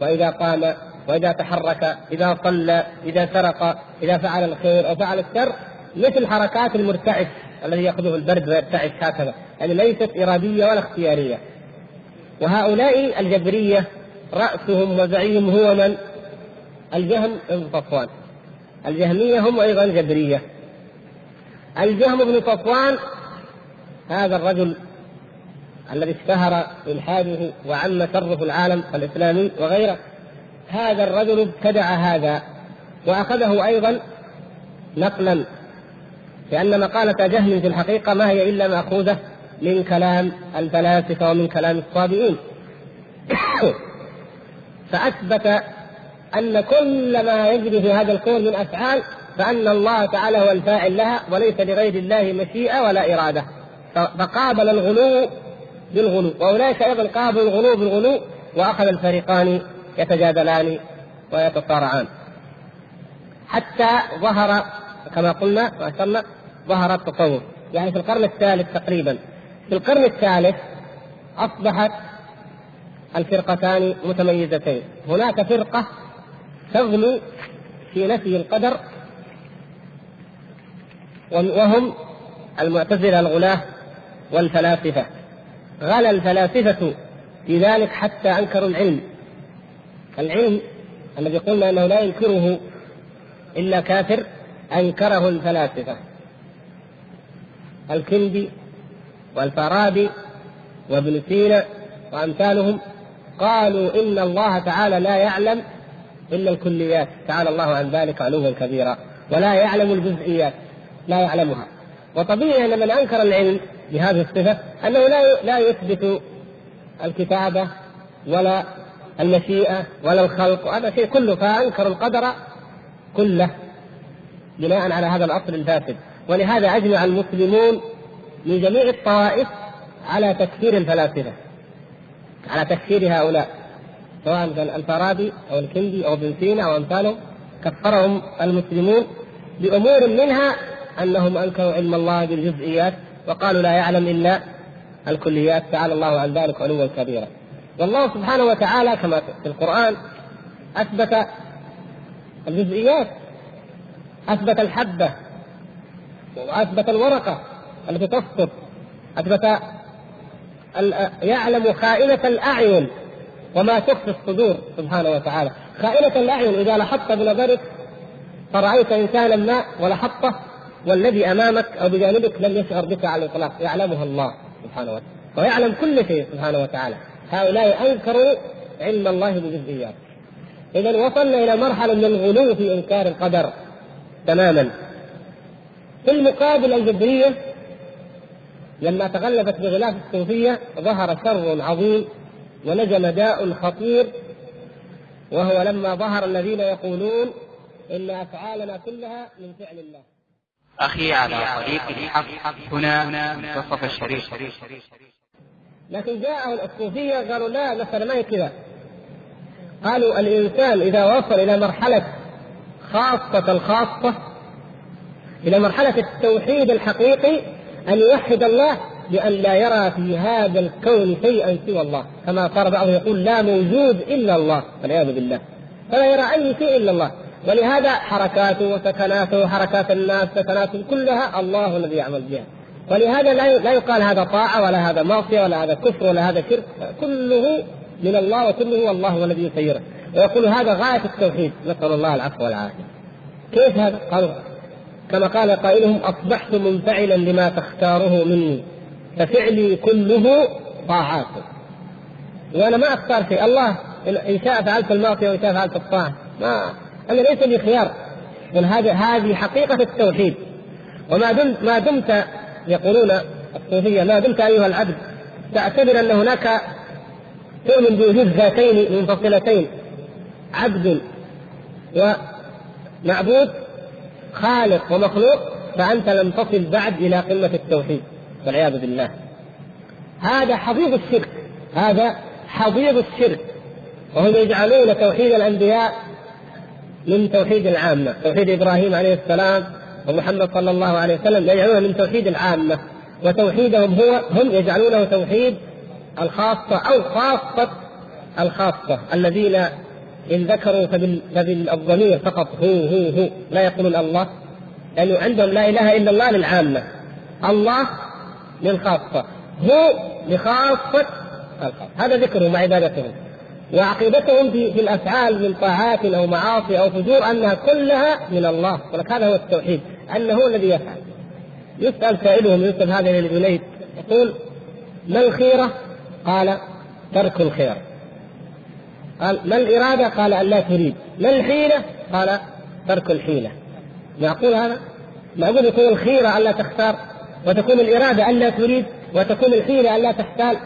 وإذا قام وإذا تحرك إذا صلى إذا سرق إذا فعل الخير أو فعل الشر مثل حركات المرتعش الذي يأخذه البرد ويرتعش هكذا. يعني ليست إرادية ولا اختيارية. وهؤلاء الجبرية رأسهم وزعيم هو من؟ الجهم بن صفوان. الجهمية هم أيضا جبرية. الجهم بن صفوان هذا الرجل الذي اشتهر إلحاده وعم شره العالم الإسلامي وغيره. هذا الرجل ابتدع هذا وأخذه أيضا نقلا لأن مقالة جهم في الحقيقة ما هي إلا مأخوذة من كلام الفلاسفة ومن كلام الصابئين. فأثبت أن كل ما يجري في هذا الكون من أفعال فأن الله تعالى هو الفاعل لها وليس لغير الله مشيئة ولا إرادة. فقابل الغلو بالغلو وأولئك أيضا قابلوا الغلو بالغلو وأخذ الفريقان يتجادلان ويتصارعان. حتى ظهر كما قلنا وأشرنا ظهر التصوف. يعني في القرن الثالث تقريبا. في القرن الثالث أصبحت الفرقتان متميزتين. هناك فرقة تغلو في نفي القدر وهم المعتزلة الغلاة والفلاسفة. غلا الفلاسفة في ذلك حتى أنكروا العلم. العلم الذي قلنا أنه لا ينكره إلا كافر أنكره الفلاسفة. الكندي والفارابي وابن سينا وأمثالهم قالوا إن الله تعالى لا يعلم إلا الكليات. تعالى الله عن ذلك علوا كبيرا. ولا يعلم الجزئيات لا يعلمها. وطبيعي أن من أنكر العلم بهذه الصفة أنه لا لا يثبت الكتابة ولا المشيئة ولا الخلق. وهذا شيء كله فأنكر القدر كله بناء على هذا الأصل الفاسد. ولهذا أجمع المسلمون من جميع الطوائف على تكفير الفلاسفة على تكفير هؤلاء سواء كان الفارابي أو الكندي أو ابن سينا أو أمثالهم كفرهم المسلمون بأمور منها أنهم أنكروا علم الله بالجزئيات وقالوا لا يعلم إلا الكليات تعالى الله عن ذلك علوا كبيرا. والله سبحانه وتعالى كما في القرآن أثبت الجزئيات أثبت الحبة وأثبت الورقة التي تسقط أثبت يعلم خائنة الأعين وما تخفي الصدور سبحانه وتعالى. خائنة الأعين إذا لحظت بنظرك فرأيت إنسانا ما ولحظته والذي أمامك أو بجانبك لم يشعر بك على الإطلاق يعلمها الله سبحانه وتعالى ويعلم كل شيء سبحانه وتعالى. هؤلاء أنكروا علم الله بجزئيات إذا وصلنا إلى مرحلة من الغلو في إنكار القدر تماما. في المقابل الجبرية لما تغلبت بغلاف الصوفية ظهر شر عظيم ونجم داء خطير وهو لما ظهر الذين يقولون إن أفعالنا كلها من فعل الله. أخي على طريق الحق هنا منتصف الشريف. لكن جاءهم الصوفية قالوا لا مثلا ما هي كذا. قالوا الإنسان إذا وصل إلى مرحلة خاصة الخاصة إلى مرحلة التوحيد الحقيقي أن يوحد الله بأن لا يرى في هذا الكون شيئا سوى الله. كما صار بعضهم يقول لا موجود إلا الله والعياذ بالله. فلا يرى أي شيء إلا الله. ولهذا حركاته وسكناته وحركات الناس سكناتهم كلها الله الذي يعمل بها. ولهذا لا يقال هذا طاعة ولا هذا معصية ولا هذا كفر ولا هذا شرك. كله من الله وكله الله هو الذي يسيره. ويقول هذا غاية التوحيد. نسأل الله العفو والعافية. كيف هذا؟ قالوا كما قال قائلهم أصبحت منفعلا لما تختاره مني. ففعلي كله طاعات. وأنا ما أختار شيء. الله إن شاء فعلت المعصية وإن شاء فعلت الطاعة. ما أنا ليس لي خيار. بل هذه هذه حقيقة التوحيد. وما دمت ما دمت يقولون الصوفية ما دمت أيها العبد تعتبر أن هناك تؤمن بوجود ذاتين منفصلتين عبد ومعبود خالق ومخلوق فأنت لم تصل بعد إلى قمة التوحيد. والعياذ بالله. هذا حضيض الشرك هذا حضيض الشرك. وهم يجعلون توحيد الأنبياء من توحيد العامة توحيد إبراهيم عليه السلام ومحمد صلى الله عليه وسلم يجعلونه من توحيد العامة وتوحيدهم هو هم يجعلونه توحيد الخاصة أو خاصة الخاصة الذين إن ذكروا فبالضمير فقط هو هو هو لا يقولون الله لأنه عندهم لا إله إلا الله للعامة الله للخاصة هو لخاصة الخاصة. هذا ذكرهم وعبادتهم وعقيدتهم في, في الأفعال من طاعات أو معاصي أو فجور أنها كلها من الله ولك هذا هو التوحيد. أنه هو الذي يفعل. يسأل سائلهم يسأل هذا الجنيد يقول ما الخيرة؟ قال ترك الخير. قال ما الإرادة؟ قال أن لا تريد. ما الحيلة؟ قال ترك الحيلة. معقول هذا؟ معقول يكون الخيرة ألا تختار وتكون الإرادة ألا تريد وتكون الحيلة ألا تحتال.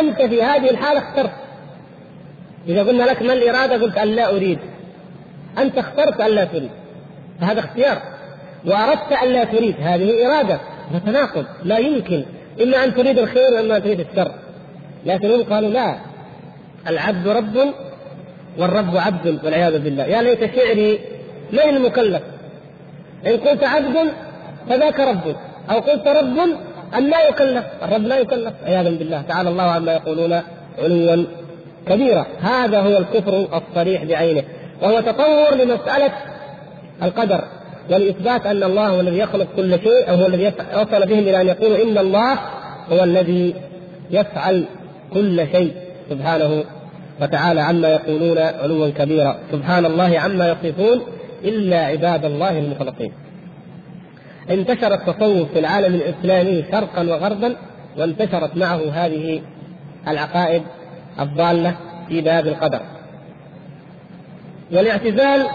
أنت في هذه الحالة اخترت. إذا قلنا لك ما الإرادة قلت أن لا أريد. أنت اخترت أن لا تريد. فهذا اختيار. وأردت أن لا تريد. هذه إرادة فتناقض لا يمكن إما أن تريد الخير وإما أن تريد الشر. لكن هم قالوا لا. العبد رب والرب عبد والعياذ بالله. يا ليت شعري من المكلف إن قلت عبد فذاك رب. أو قلت رب أن لا يكلف. الرب لا يكلف. عياذا بالله. تعالى الله عما يقولون علوا كبيرة هذا هو الكفر الصريح بعينه. وهو تطور لمسألة القدر. ولإثبات أن الله هو الذي يخلق كل شيء أو هو الذي وصل بهم إلى أن يقولوا إن الله هو الذي يفعل كل شيء سبحانه وتعالى عما يقولون علوا كبيرا. سبحان الله عما يصفون إلا عباد الله المخلصين. انتشر التصوف في العالم الإسلامي شرقا وغربا وانتشرت معه هذه العقائد الضالة في باب القدر. والاعتزال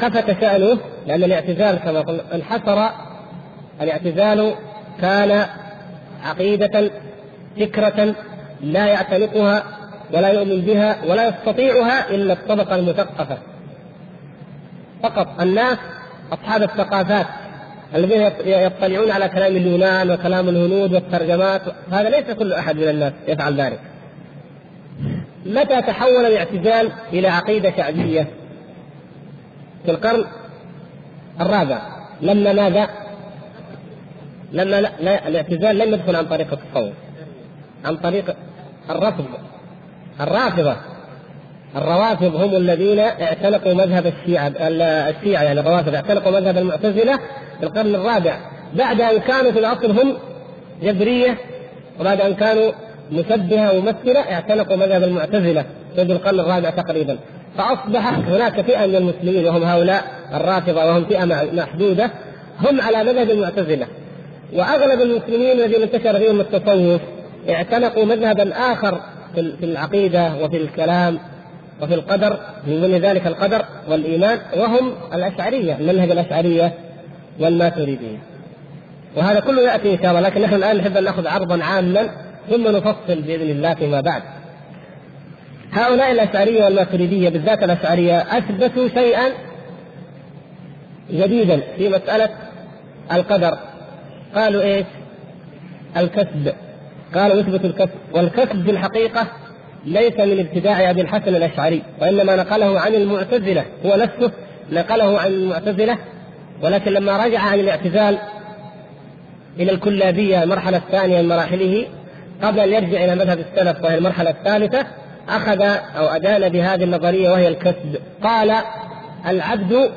خفت شأنه لأن الاعتزال كما قلنا انحصر الاعتزال كان عقيدة فكرة لا يعتنقها ولا يؤمن بها ولا يستطيعها إلا الطبقة المثقفة. فقط الناس أصحاب الثقافات الذين يطلعون على كلام اليونان وكلام الهنود والترجمات هذا ليس كل أحد من الناس يفعل ذلك. متى تحول الاعتزال إلى عقيدة شعبية؟ في القرن الرابع لما ماذا؟ لما لا, لا الاعتزال لم يدخل عن طريق التصوف. عن طريق الرفض. الرافضة. الروافض هم الذين اعتنقوا مذهب الشيعة الشيعة يعني الروافض. اعتنقوا مذهب المعتزلة في القرن الرابع. بعد أن كانوا في الأصل هم جبرية وبعد أن كانوا مشبهة وممثلة اعتنقوا مذهب المعتزلة في القرن الرابع تقريبا. فأصبح هناك فئة من المسلمين وهم هؤلاء الرافضة وهم فئة محدودة هم على مذهب المعتزلة. وأغلب المسلمين الذين انتشر فيهم التصوف اعتنقوا مذهبا آخر في العقيدة وفي الكلام وفي القدر من ضمن ذلك القدر والإيمان وهم الأشعرية المنهج الأشعرية والماتريدية. وهذا كله يأتي إن شاء الله لكن نحن الآن نحب أن نأخذ عرضا عاما ثم نفصل بإذن الله فيما بعد. هؤلاء الأشعرية والماتريدية بالذات الأشعرية أثبتوا شيئا جديدا في مسألة القدر. قالوا إيش؟ الكسب. قالوا يثبت الكسب. والكسب في الحقيقة ليس من ابتداع أبي الحسن الأشعري وإنما نقله عن المعتزلة. هو نفسه نقله عن المعتزلة ولكن لما رجع عن الاعتزال إلى الكلابية المرحلة الثانية من مراحله قبل أن يرجع إلى مذهب السلف وهي المرحلة الثالثة أخذ أو أدان بهذه النظرية وهي الكسب. قال العبد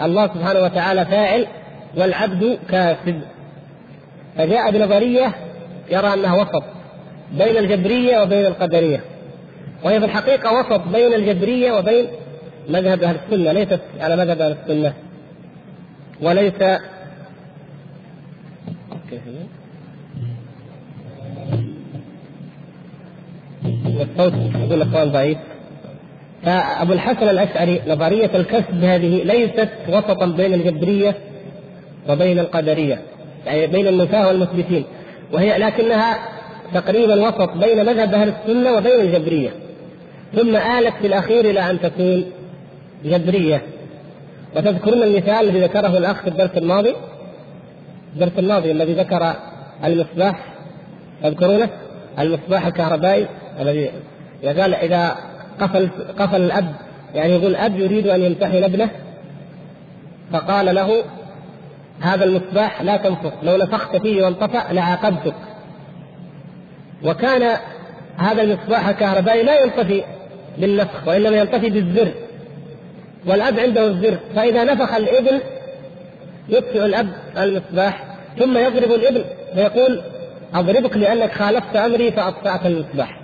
الله سبحانه وتعالى فاعل والعبد كاسب. فجاء بنظرية يرى أنها وسط بين الجبرية وبين القدرية. وهي في الحقيقة وسط بين الجبرية وبين مذهب أهل السنة ليست على مذهب أهل السنة. وليس كيف والصوت يقول الاخوان ضعيف. فأبو الحسن الأشعري نظرية الكسب هذه ليست وسطا بين الجبرية وبين القدرية يعني بين النفاه والمثبتين. وهي لكنها تقريبا وسط بين مذهب أهل السنة وبين الجبرية. ثم آلت في الأخير إلى أن تكون جبرية. وتذكرون المثال الذي ذكره الأخ في الدرس الماضي؟ الدرس الماضي الذي ذكر المصباح تذكرونه؟ المصباح الكهربائي. الذي قال إذا قفل قفل الأب يعني يقول الأب يريد أن يمتحن ابنه فقال له هذا المصباح لا تنفخ لو نفخت فيه وانطفأ لعاقبتك. وكان هذا المصباح الكهربائي لا ينطفي بالنفخ وإنما ينطفي بالزر. والأب عنده الزر فإذا نفخ الابن يطفئ الأب المصباح ثم يضرب الابن فيقول أضربك لأنك خالفت أمري فاطفات المصباح.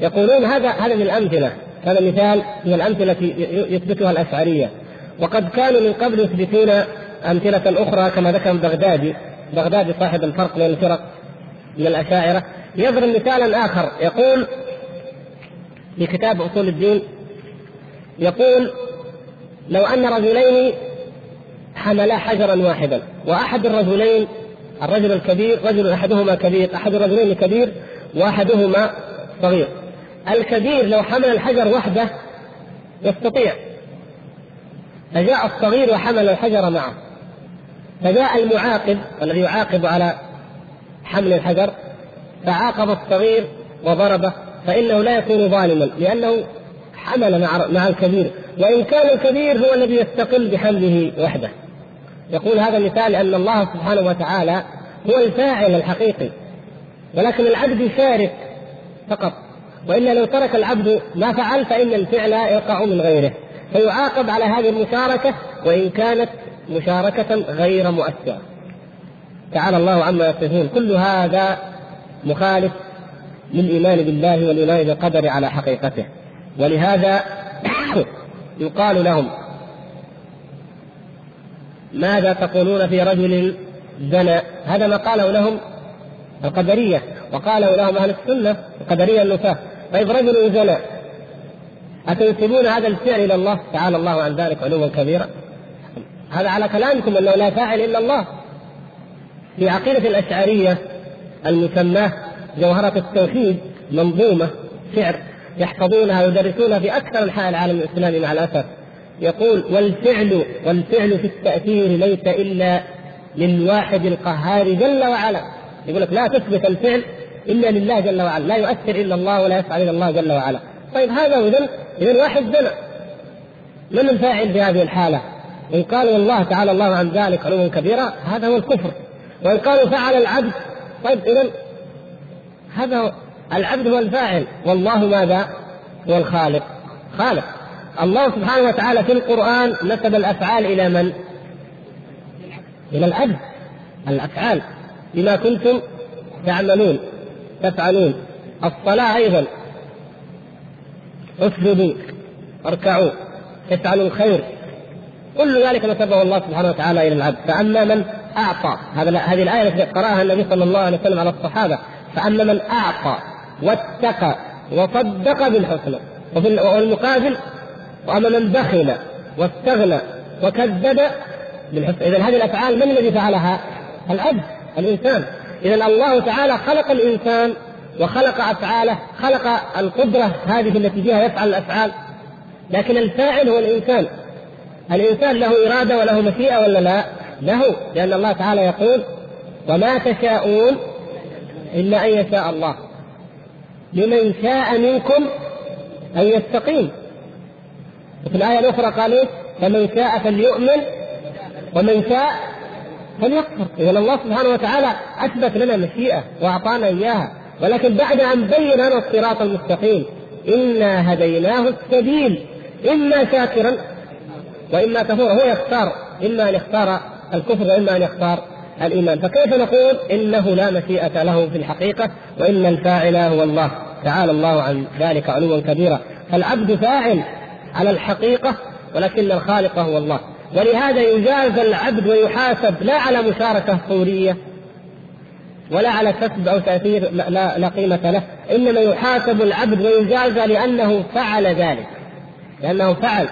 يقولون هذا هذا من الأمثلة هذا مثال من الأمثلة التي يثبتها الأشعرية. وقد كانوا من قبل يثبتون أمثلة أخرى كما ذكر البغدادي بغدادي صاحب الفرق بين الفرق من الأشاعرة. يضرب مثالا آخر يقول في كتاب أصول الدين يقول لو أن رجلين حملا حجرا واحدا وأحد الرجلين الرجل الكبير رجل أحدهما كبير أحد الرجلين كبير وأحدهما صغير. الكبير لو حمل الحجر وحده يستطيع. فجاء الصغير وحمل الحجر معه. فجاء المعاقب الذي يعاقب على حمل الحجر فعاقب الصغير وضربه فإنه لا يكون ظالما لأنه حمل مع مع الكبير. وإن كان الكبير هو الذي يستقل بحمله وحده. يقول هذا مثال لأن الله سبحانه وتعالى هو الفاعل الحقيقي ولكن العبد يشارك فقط. وإلا لو ترك العبد ما فعل فإن الفعل يقع من غيره. فيعاقب على هذه المشاركة وإن كانت مشاركة غير مؤثرة. تعالى الله عما يصفون. كل هذا مخالف للإيمان بالله والإيمان بالقدر على حقيقته. ولهذا يقال لهم ماذا تقولون في رجل زنى؟ هذا ما قاله لهم القدرية. وقاله لهم أهل السنة القدرية النفاة طيب رجل زنى أتنسبون هذا الفعل إلى الله؟ تعالى الله عن ذلك علوا كبيرا. هذا على كلامكم أنه لا فاعل إلا الله. في عقيدة الأشعرية المسماة جوهرة التوحيد منظومة شعر يحفظونها ويدرسونها في أكثر أنحاء العالم الإسلامي مع الأسف. يقول والفعل والفعل في التأثير ليس إلا للواحد القهار جل وعلا. يقول لك لا تثبت الفعل إلا لله جل وعلا. لا يؤثر إلا الله ولا يفعل إلا الله جل وعلا. طيب هذا إذا إذا واحد زنا. من الفاعل في هذه الحالة؟ إن قالوا والله تعالى الله عن ذلك علوا كبيرا هذا هو الكفر. وإن قالوا فعل العبد طيب إذا هذا العبد هو الفاعل. والله ماذا؟ هو الخالق. خالق. الله سبحانه وتعالى في القرآن نسب الأفعال إلى من؟ إلى العبد. الأفعال بما كنتم تعملون. تفعلون. الصلاة أيضا. اسجدوا اركعوا افعلوا الخير. كل ذلك نسبه الله سبحانه وتعالى إلى العبد. فأما من أعطى هذا هذه الآية التي قرأها النبي صلى الله عليه وسلم على الصحابة. فأما من أعطى واتقى وصدق بالحسنى وفي والمقابل وأما من بخل واستغنى وكذب بالحسنى. اذا هذه الأفعال من الذي فعلها؟ العبد الإنسان. اذا الله تعالى خلق الإنسان وخلق أفعاله خلق القدرة هذه التي فيها يفعل الأفعال لكن الفاعل هو الإنسان الإنسان له إرادة وله مشيئة ولا لا؟ له لأن الله تعالى يقول وما تشاءون إلا أن يشاء الله لمن شاء منكم أن يستقيم وفي الآية الأخرى قال إيه؟ فمن شاء فليؤمن ومن شاء فليكفر اذا الله سبحانه وتعالى أثبت لنا مشيئه وأعطانا إياها. ولكن بعد أن بين لنا الصراط المستقيم انا هديناه السبيل. اما شاكرا واما كفورا هو يختار. اما أن يختار الكفر واما أن يختار الإيمان. فكيف نقول انه لا مشيئه له في الحقيقة وان الفاعل هو الله؟ تعالى الله عن ذلك علوا كبيرا. فالعبد فاعل على الحقيقة ولكن الخالق هو الله. ولهذا يجازى العبد ويحاسب لا على مشاركة فورية ولا على كسب أو تأثير لا, لا قيمة له. إنما يحاسب العبد ويجازى لأنه فعل ذلك. لأنه فعل.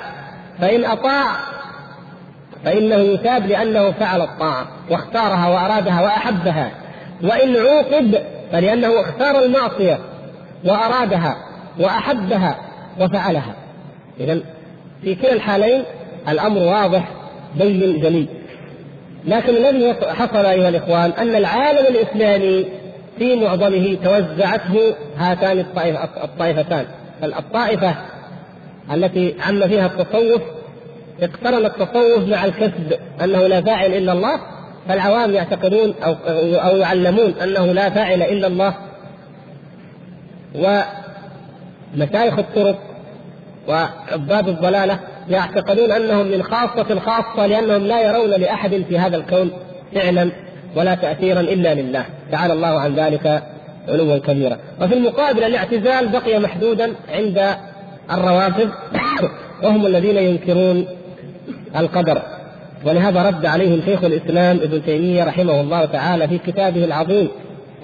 فإن أطاع فإنه يثاب لأنه فعل الطاعة واختارها وأرادها وأحبها. وإن عوقب فلأنه اختار المعصية وأرادها وأحبها وفعلها. إذا في كلا الحالين الأمر واضح بين جلي لكن الذي حصل أيها الإخوان أن العالم الإسلامي في معظمه توزعته هاتان الطائفتان. الطائفة التي عم فيها التصوف اقترن التصوف مع الكسب أنه لا فاعل إلا الله فالعوام يعتقدون أو أو يعلمون أنه لا فاعل إلا الله. ومشايخ الطرق وعباد الضلالة يعتقدون أنهم من خاصة الخاصة لأنهم لا يرون لأحد في هذا الكون فعلا ولا تاثيرا إلا لله. تعالى الله عن ذلك علوا كبيرا. وفي المقابل الاعتزال بقي محدودا عند الروافض. وهم الذين ينكرون القدر. ولهذا رد عليهم شيخ الإسلام ابن تيمية رحمه الله تعالى في كتابه العظيم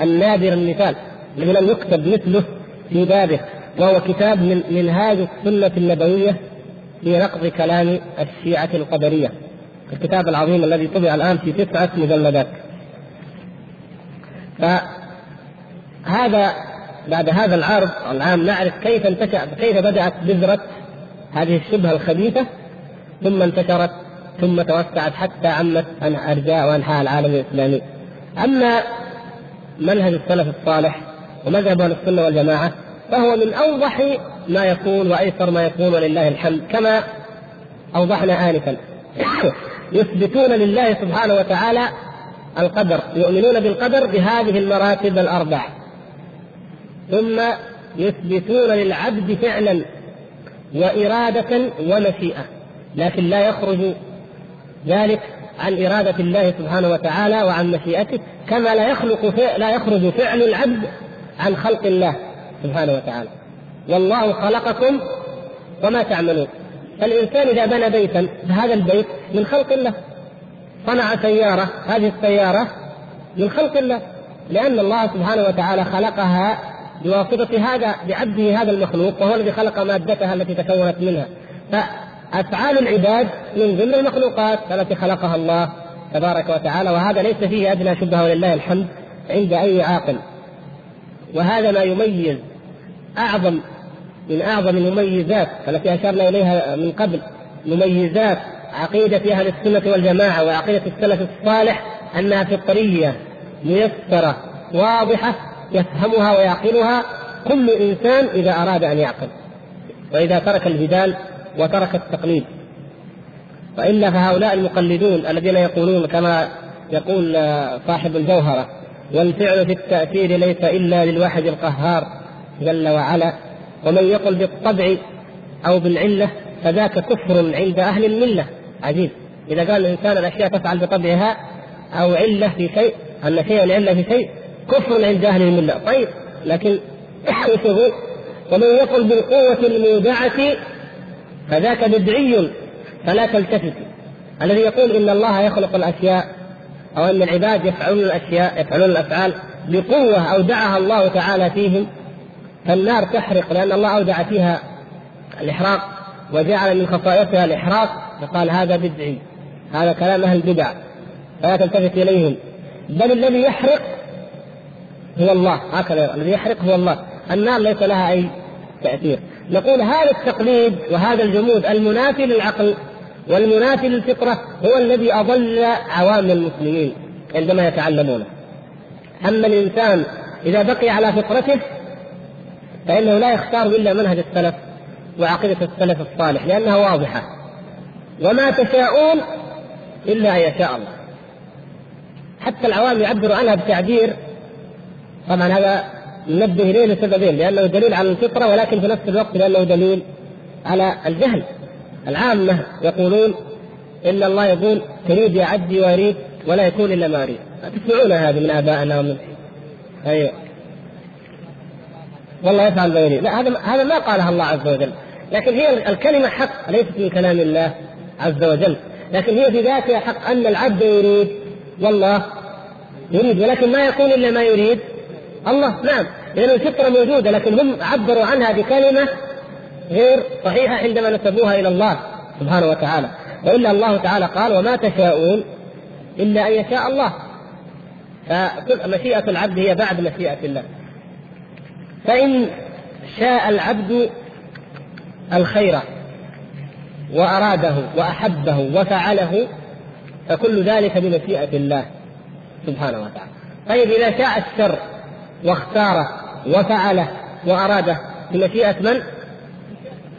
النادر المثال الذي لم يكتب مثله في بابه وهو كتاب من منهاج السنة النبوية في نقض كلام الشيعة القدرية الكتاب العظيم الذي طبع الآن في تسعة مجلدات. فهذا بعد هذا العرض العام نعرف كيف انتشأ كيف بدأت بذرة هذه الشبهة الخبيثة ثم انتشرت ثم توسعت حتى عمت أرجاء وأنحاء العالم الإسلامي. أما منهج السلف الصالح ومذهب أهل السنة والجماعة فهو من أوضح ما يكون وأيسر ما يكون ولله الحمد كما أوضحنا آنفا. يثبتون لله سبحانه وتعالى القدر يؤمنون بالقدر بهذه المراتب الأربع. ثم يثبتون للعبد فعلا وإرادة ومشيئة لكن لا يخرج ذلك عن إرادة الله سبحانه وتعالى وعن مشيئته كما لا يخلق لا يخرج فعل العبد عن خلق الله. سبحانه وتعالى. والله خلقكم وما تعملون. فالإنسان إذا بنى بيتا فهذا البيت من خلق الله. صنع سيارة هذه السيارة من خلق الله. لأن الله سبحانه وتعالى خلقها بواسطة هذا بعبده هذا المخلوق وهو الذي خلق مادتها التي تكونت منها. فأفعال العباد من ضمن المخلوقات التي خلقها الله تبارك وتعالى وهذا ليس فيه أدنى شبهة ولله الحمد عند أي عاقل. وهذا ما يميز أعظم من أعظم المميزات التي أشرنا إليها من قبل مميزات عقيدة أهل السنة والجماعة وعقيدة السلف الصالح أنها فطرية ميسرة واضحة يفهمها ويعقلها. كل إنسان إذا أراد أن يعقل وإذا ترك الجدال وترك التقليد. والا فهؤلاء المقلدون الذين يقولون كما يقول صاحب الجوهرة والفعل في التأثير ليس إلا للواحد القهار جل وعلا ومن يقل بالطبع أو بالعلة فذاك كفر عند أهل الملة. عجيب. إذا قال الإنسان الأشياء تفعل بطبعها أو علة في شيء أن شيئا علة في شيء كفر عند أهل الملة. طيب لكن احرصه ومن يقل بالقوة المودعة فذاك بدعي فلا تلتفت. الذي يقول إن الله يخلق الأشياء أو إن العباد يفعلون الأشياء يفعلون الأفعال بقوة أودعها الله تعالى فيهم فالنار تحرق لأن الله أودع فيها الإحراق وجعل من خصائصها الإحراق فقال هذا بدعي هذا كلام أهل البدع فلا تلتفت إليهم. بل الذي يحرق هو الله هكذا الذي يحرق هو الله. النار ليس لها أي تأثير. نقول هذا التقليد وهذا الجمود المنافي للعقل والمنافي للفطرة هو الذي أضل عوام المسلمين عندما يتعلمونه. أما الإنسان إذا بقي على فطرته فإنه لا يختار إلا منهج السلف وعقيدة السلف الصالح لأنها واضحة. وما تشاءون إلا أن يشاء الله. حتى العوام يعبر عنها بتعبير. طبعا هذا ننبه إليه لسببين لأنه دليل على الفطرة ولكن في نفس الوقت لأنه دليل على الجهل. العامة يقولون إن الله يقول تريد يا عبدي وأريد ولا يكون إلا ما أريد. تسمعون هذه من آبائنا ومن أيوه. والله يفعل يريد لا هذا هذا ما قالها الله عز وجل. لكن هي الكلمة حق ليست من كلام الله عز وجل. لكن هي في ذاتها حق أن العبد يريد والله يريد ولكن ما يكون إلا ما يريد الله. نعم لأن الفطرة موجودة لكن هم عبروا عنها بكلمة غير صحيحة عندما نسبوها إلى الله سبحانه وتعالى. وإلا الله تعالى قال وما تشاءون إلا أن يشاء الله. فمشيئة العبد هي بعد مشيئة الله. فإن شاء العبد الخير وأراده وأحبه وفعله فكل ذلك بمشيئة الله سبحانه وتعالى. طيب إذا شاء الشر واختاره وفعله وأراده بمشيئة من؟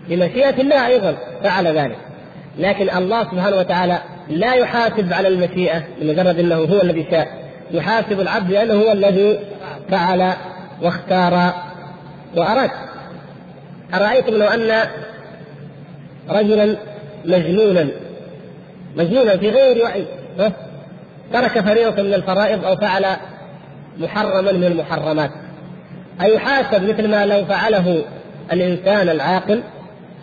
بمشيئة الله أيضا فعل ذلك. لكن الله سبحانه وتعالى لا يحاسب على المشيئة لمجرد أنه هو الذي شاء. يحاسب العبد لأنه هو الذي فعل واختار وأراد. أرأيتم لو أن رجلا مجنونا مجنونا في غير وعي ترك فريضة من الفرائض أو فعل محرما من المحرمات. أيحاسب مثل ما لو فعله الإنسان العاقل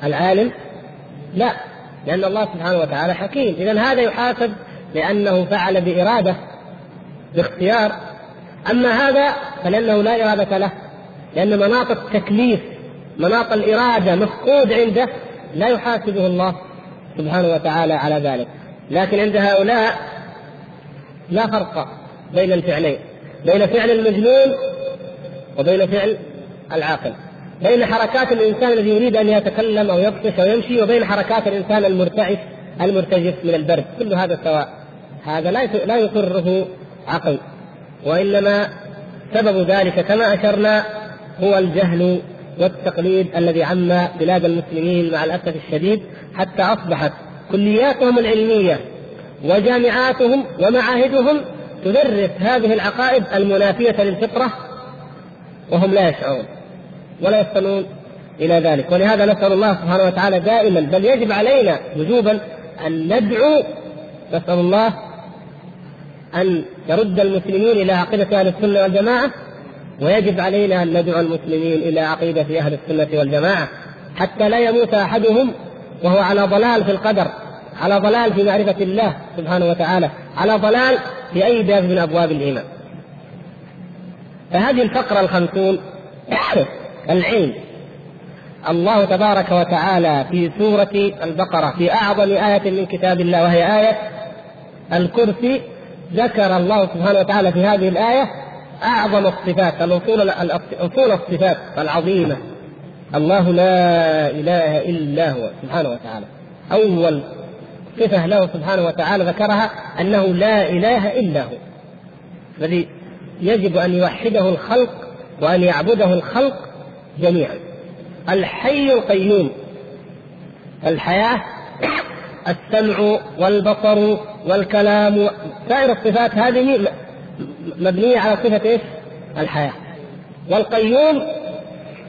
العالم؟ لا لأن الله سبحانه وتعالى حكيم. إذا هذا يحاسب لأنه فعل بإرادة باختيار. أما هذا فلأنه لا إرادة له. لأن مناط التكليف مناط الإرادة مفقود عنده لا يحاسبه الله سبحانه وتعالى على ذلك. لكن عند هؤلاء لا فرق بين الفعلين بين فعل المجنون وبين فعل العاقل. بين حركات الإنسان الذي يريد أن يتكلم أو يبطش أو يمشي وبين حركات الإنسان المرتعش المرتجف من البرد. كل هذا سواء. هذا لا لا يقره عقل. وإنما سبب ذلك كما أشرنا هو الجهل والتقليد الذي عم بلاد المسلمين مع الأسف الشديد حتى أصبحت كلياتهم العلمية وجامعاتهم ومعاهدهم تدرس هذه العقائد المنافية للفطرة وهم لا يشعرون ولا يصلون إلى ذلك. ولهذا نسأل الله سبحانه وتعالى دائما بل يجب علينا وجوبا أن ندعو نسأل الله أن يرد المسلمين إلى عقيدة أهل السنة والجماعة ويجب علينا أن ندعو المسلمين إلى عقيدة أهل السنة والجماعة حتى لا يموت أحدهم وهو على ضلال في القدر على ضلال في معرفة الله سبحانه وتعالى على ضلال في أي باب من أبواب الإيمان. فهذه الفقرة الخمسون العلم الله تبارك وتعالى في سورة البقرة في أعظم آية من كتاب الله وهي آية الكرسي. ذكر الله سبحانه وتعالى في هذه الآية أعظم الصفات الأصول أصول الصفات العظيمة. الله لا إله إلا هو سبحانه وتعالى. أول صفة له سبحانه وتعالى ذكرها أنه لا إله إلا هو. الذي يجب أن يوحده الخلق وأن يعبده الخلق جميعا. الحي القيوم. الحياة السمع والبصر والكلام. سائر الصفات هذه مبنية على صفة إيش؟ الحياة. والقيوم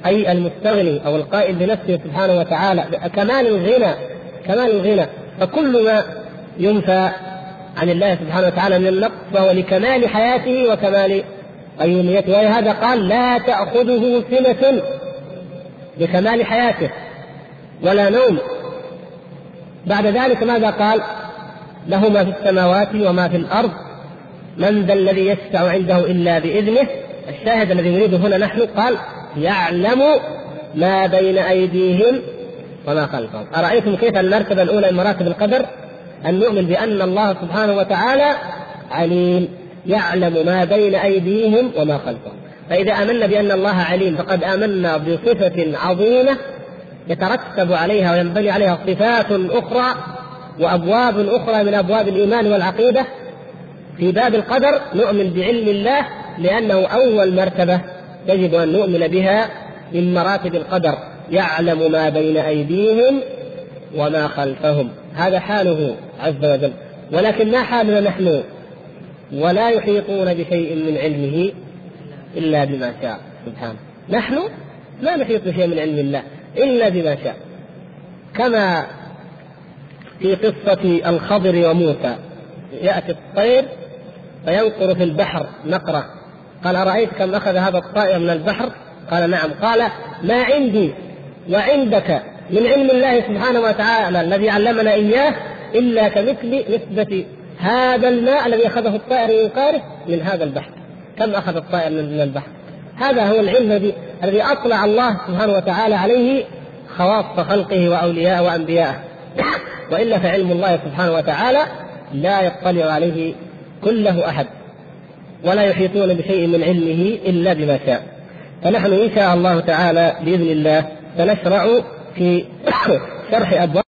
أي المستغني أو القائل بنفسه سبحانه وتعالى كمال الغنى كمال الغنى. فكل ما ينفى عن الله سبحانه وتعالى من النقص فهو لكمال حياته وكمال قيوميته. ولهذا قال لا تأخذه سنة بكمال حياته ولا نوم. بعد ذلك ماذا قال؟ له ما في السماوات وما في الأرض من ذا الذي يشفع عنده إلا بإذنه؟ الشاهد الذي نريده هنا نحن قال يعلم ما بين أيديهم وما خلفهم. أرأيتم كيف المرتبة الأولى من مراتب القدر؟ أن نؤمن بأن الله سبحانه وتعالى عليم يعلم ما بين أيديهم وما خلفهم. فإذا آمنا بأن الله عليم فقد آمنا بصفة عظيمة يترتب عليها وينبني عليها صفات أخرى وأبواب أخرى من أبواب الإيمان والعقيدة. في باب القدر نؤمن بعلم الله لأنه أول مرتبة يجب أن نؤمن بها من مراتب القدر يعلم ما بين أيديهم وما خلفهم. هذا حاله عز وجل. ولكن ما حالنا نحن؟ ولا يحيطون بشيء من علمه إلا بما شاء. سبحانه. نحن لا نحيط بشيء من علم الله إلا بما شاء. كما في قصة الخضر وموسى يأتي الطير فينقر في البحر نقرة. قال أرأيت كم أخذ هذا الطائر من البحر؟ قال نعم. قال ما عندي وعندك من علم الله سبحانه وتعالى الذي علمنا إياه إلا كمثل نسبة هذا الماء الذي أخذه الطائر من قاره من هذا البحر. كم أخذ الطائر من البحر؟ هذا هو العلم الذي الذي أطلع الله سبحانه وتعالى عليه خواص خلقه وأولياءه وأنبياءه. وإلا فعلم الله سبحانه وتعالى لا يطلع عليه كله أحد ولا يحيطون بشيء من علمه إلا بما شاء. فنحن إن شاء الله تعالى بإذن الله سنشرع في شرح أبواب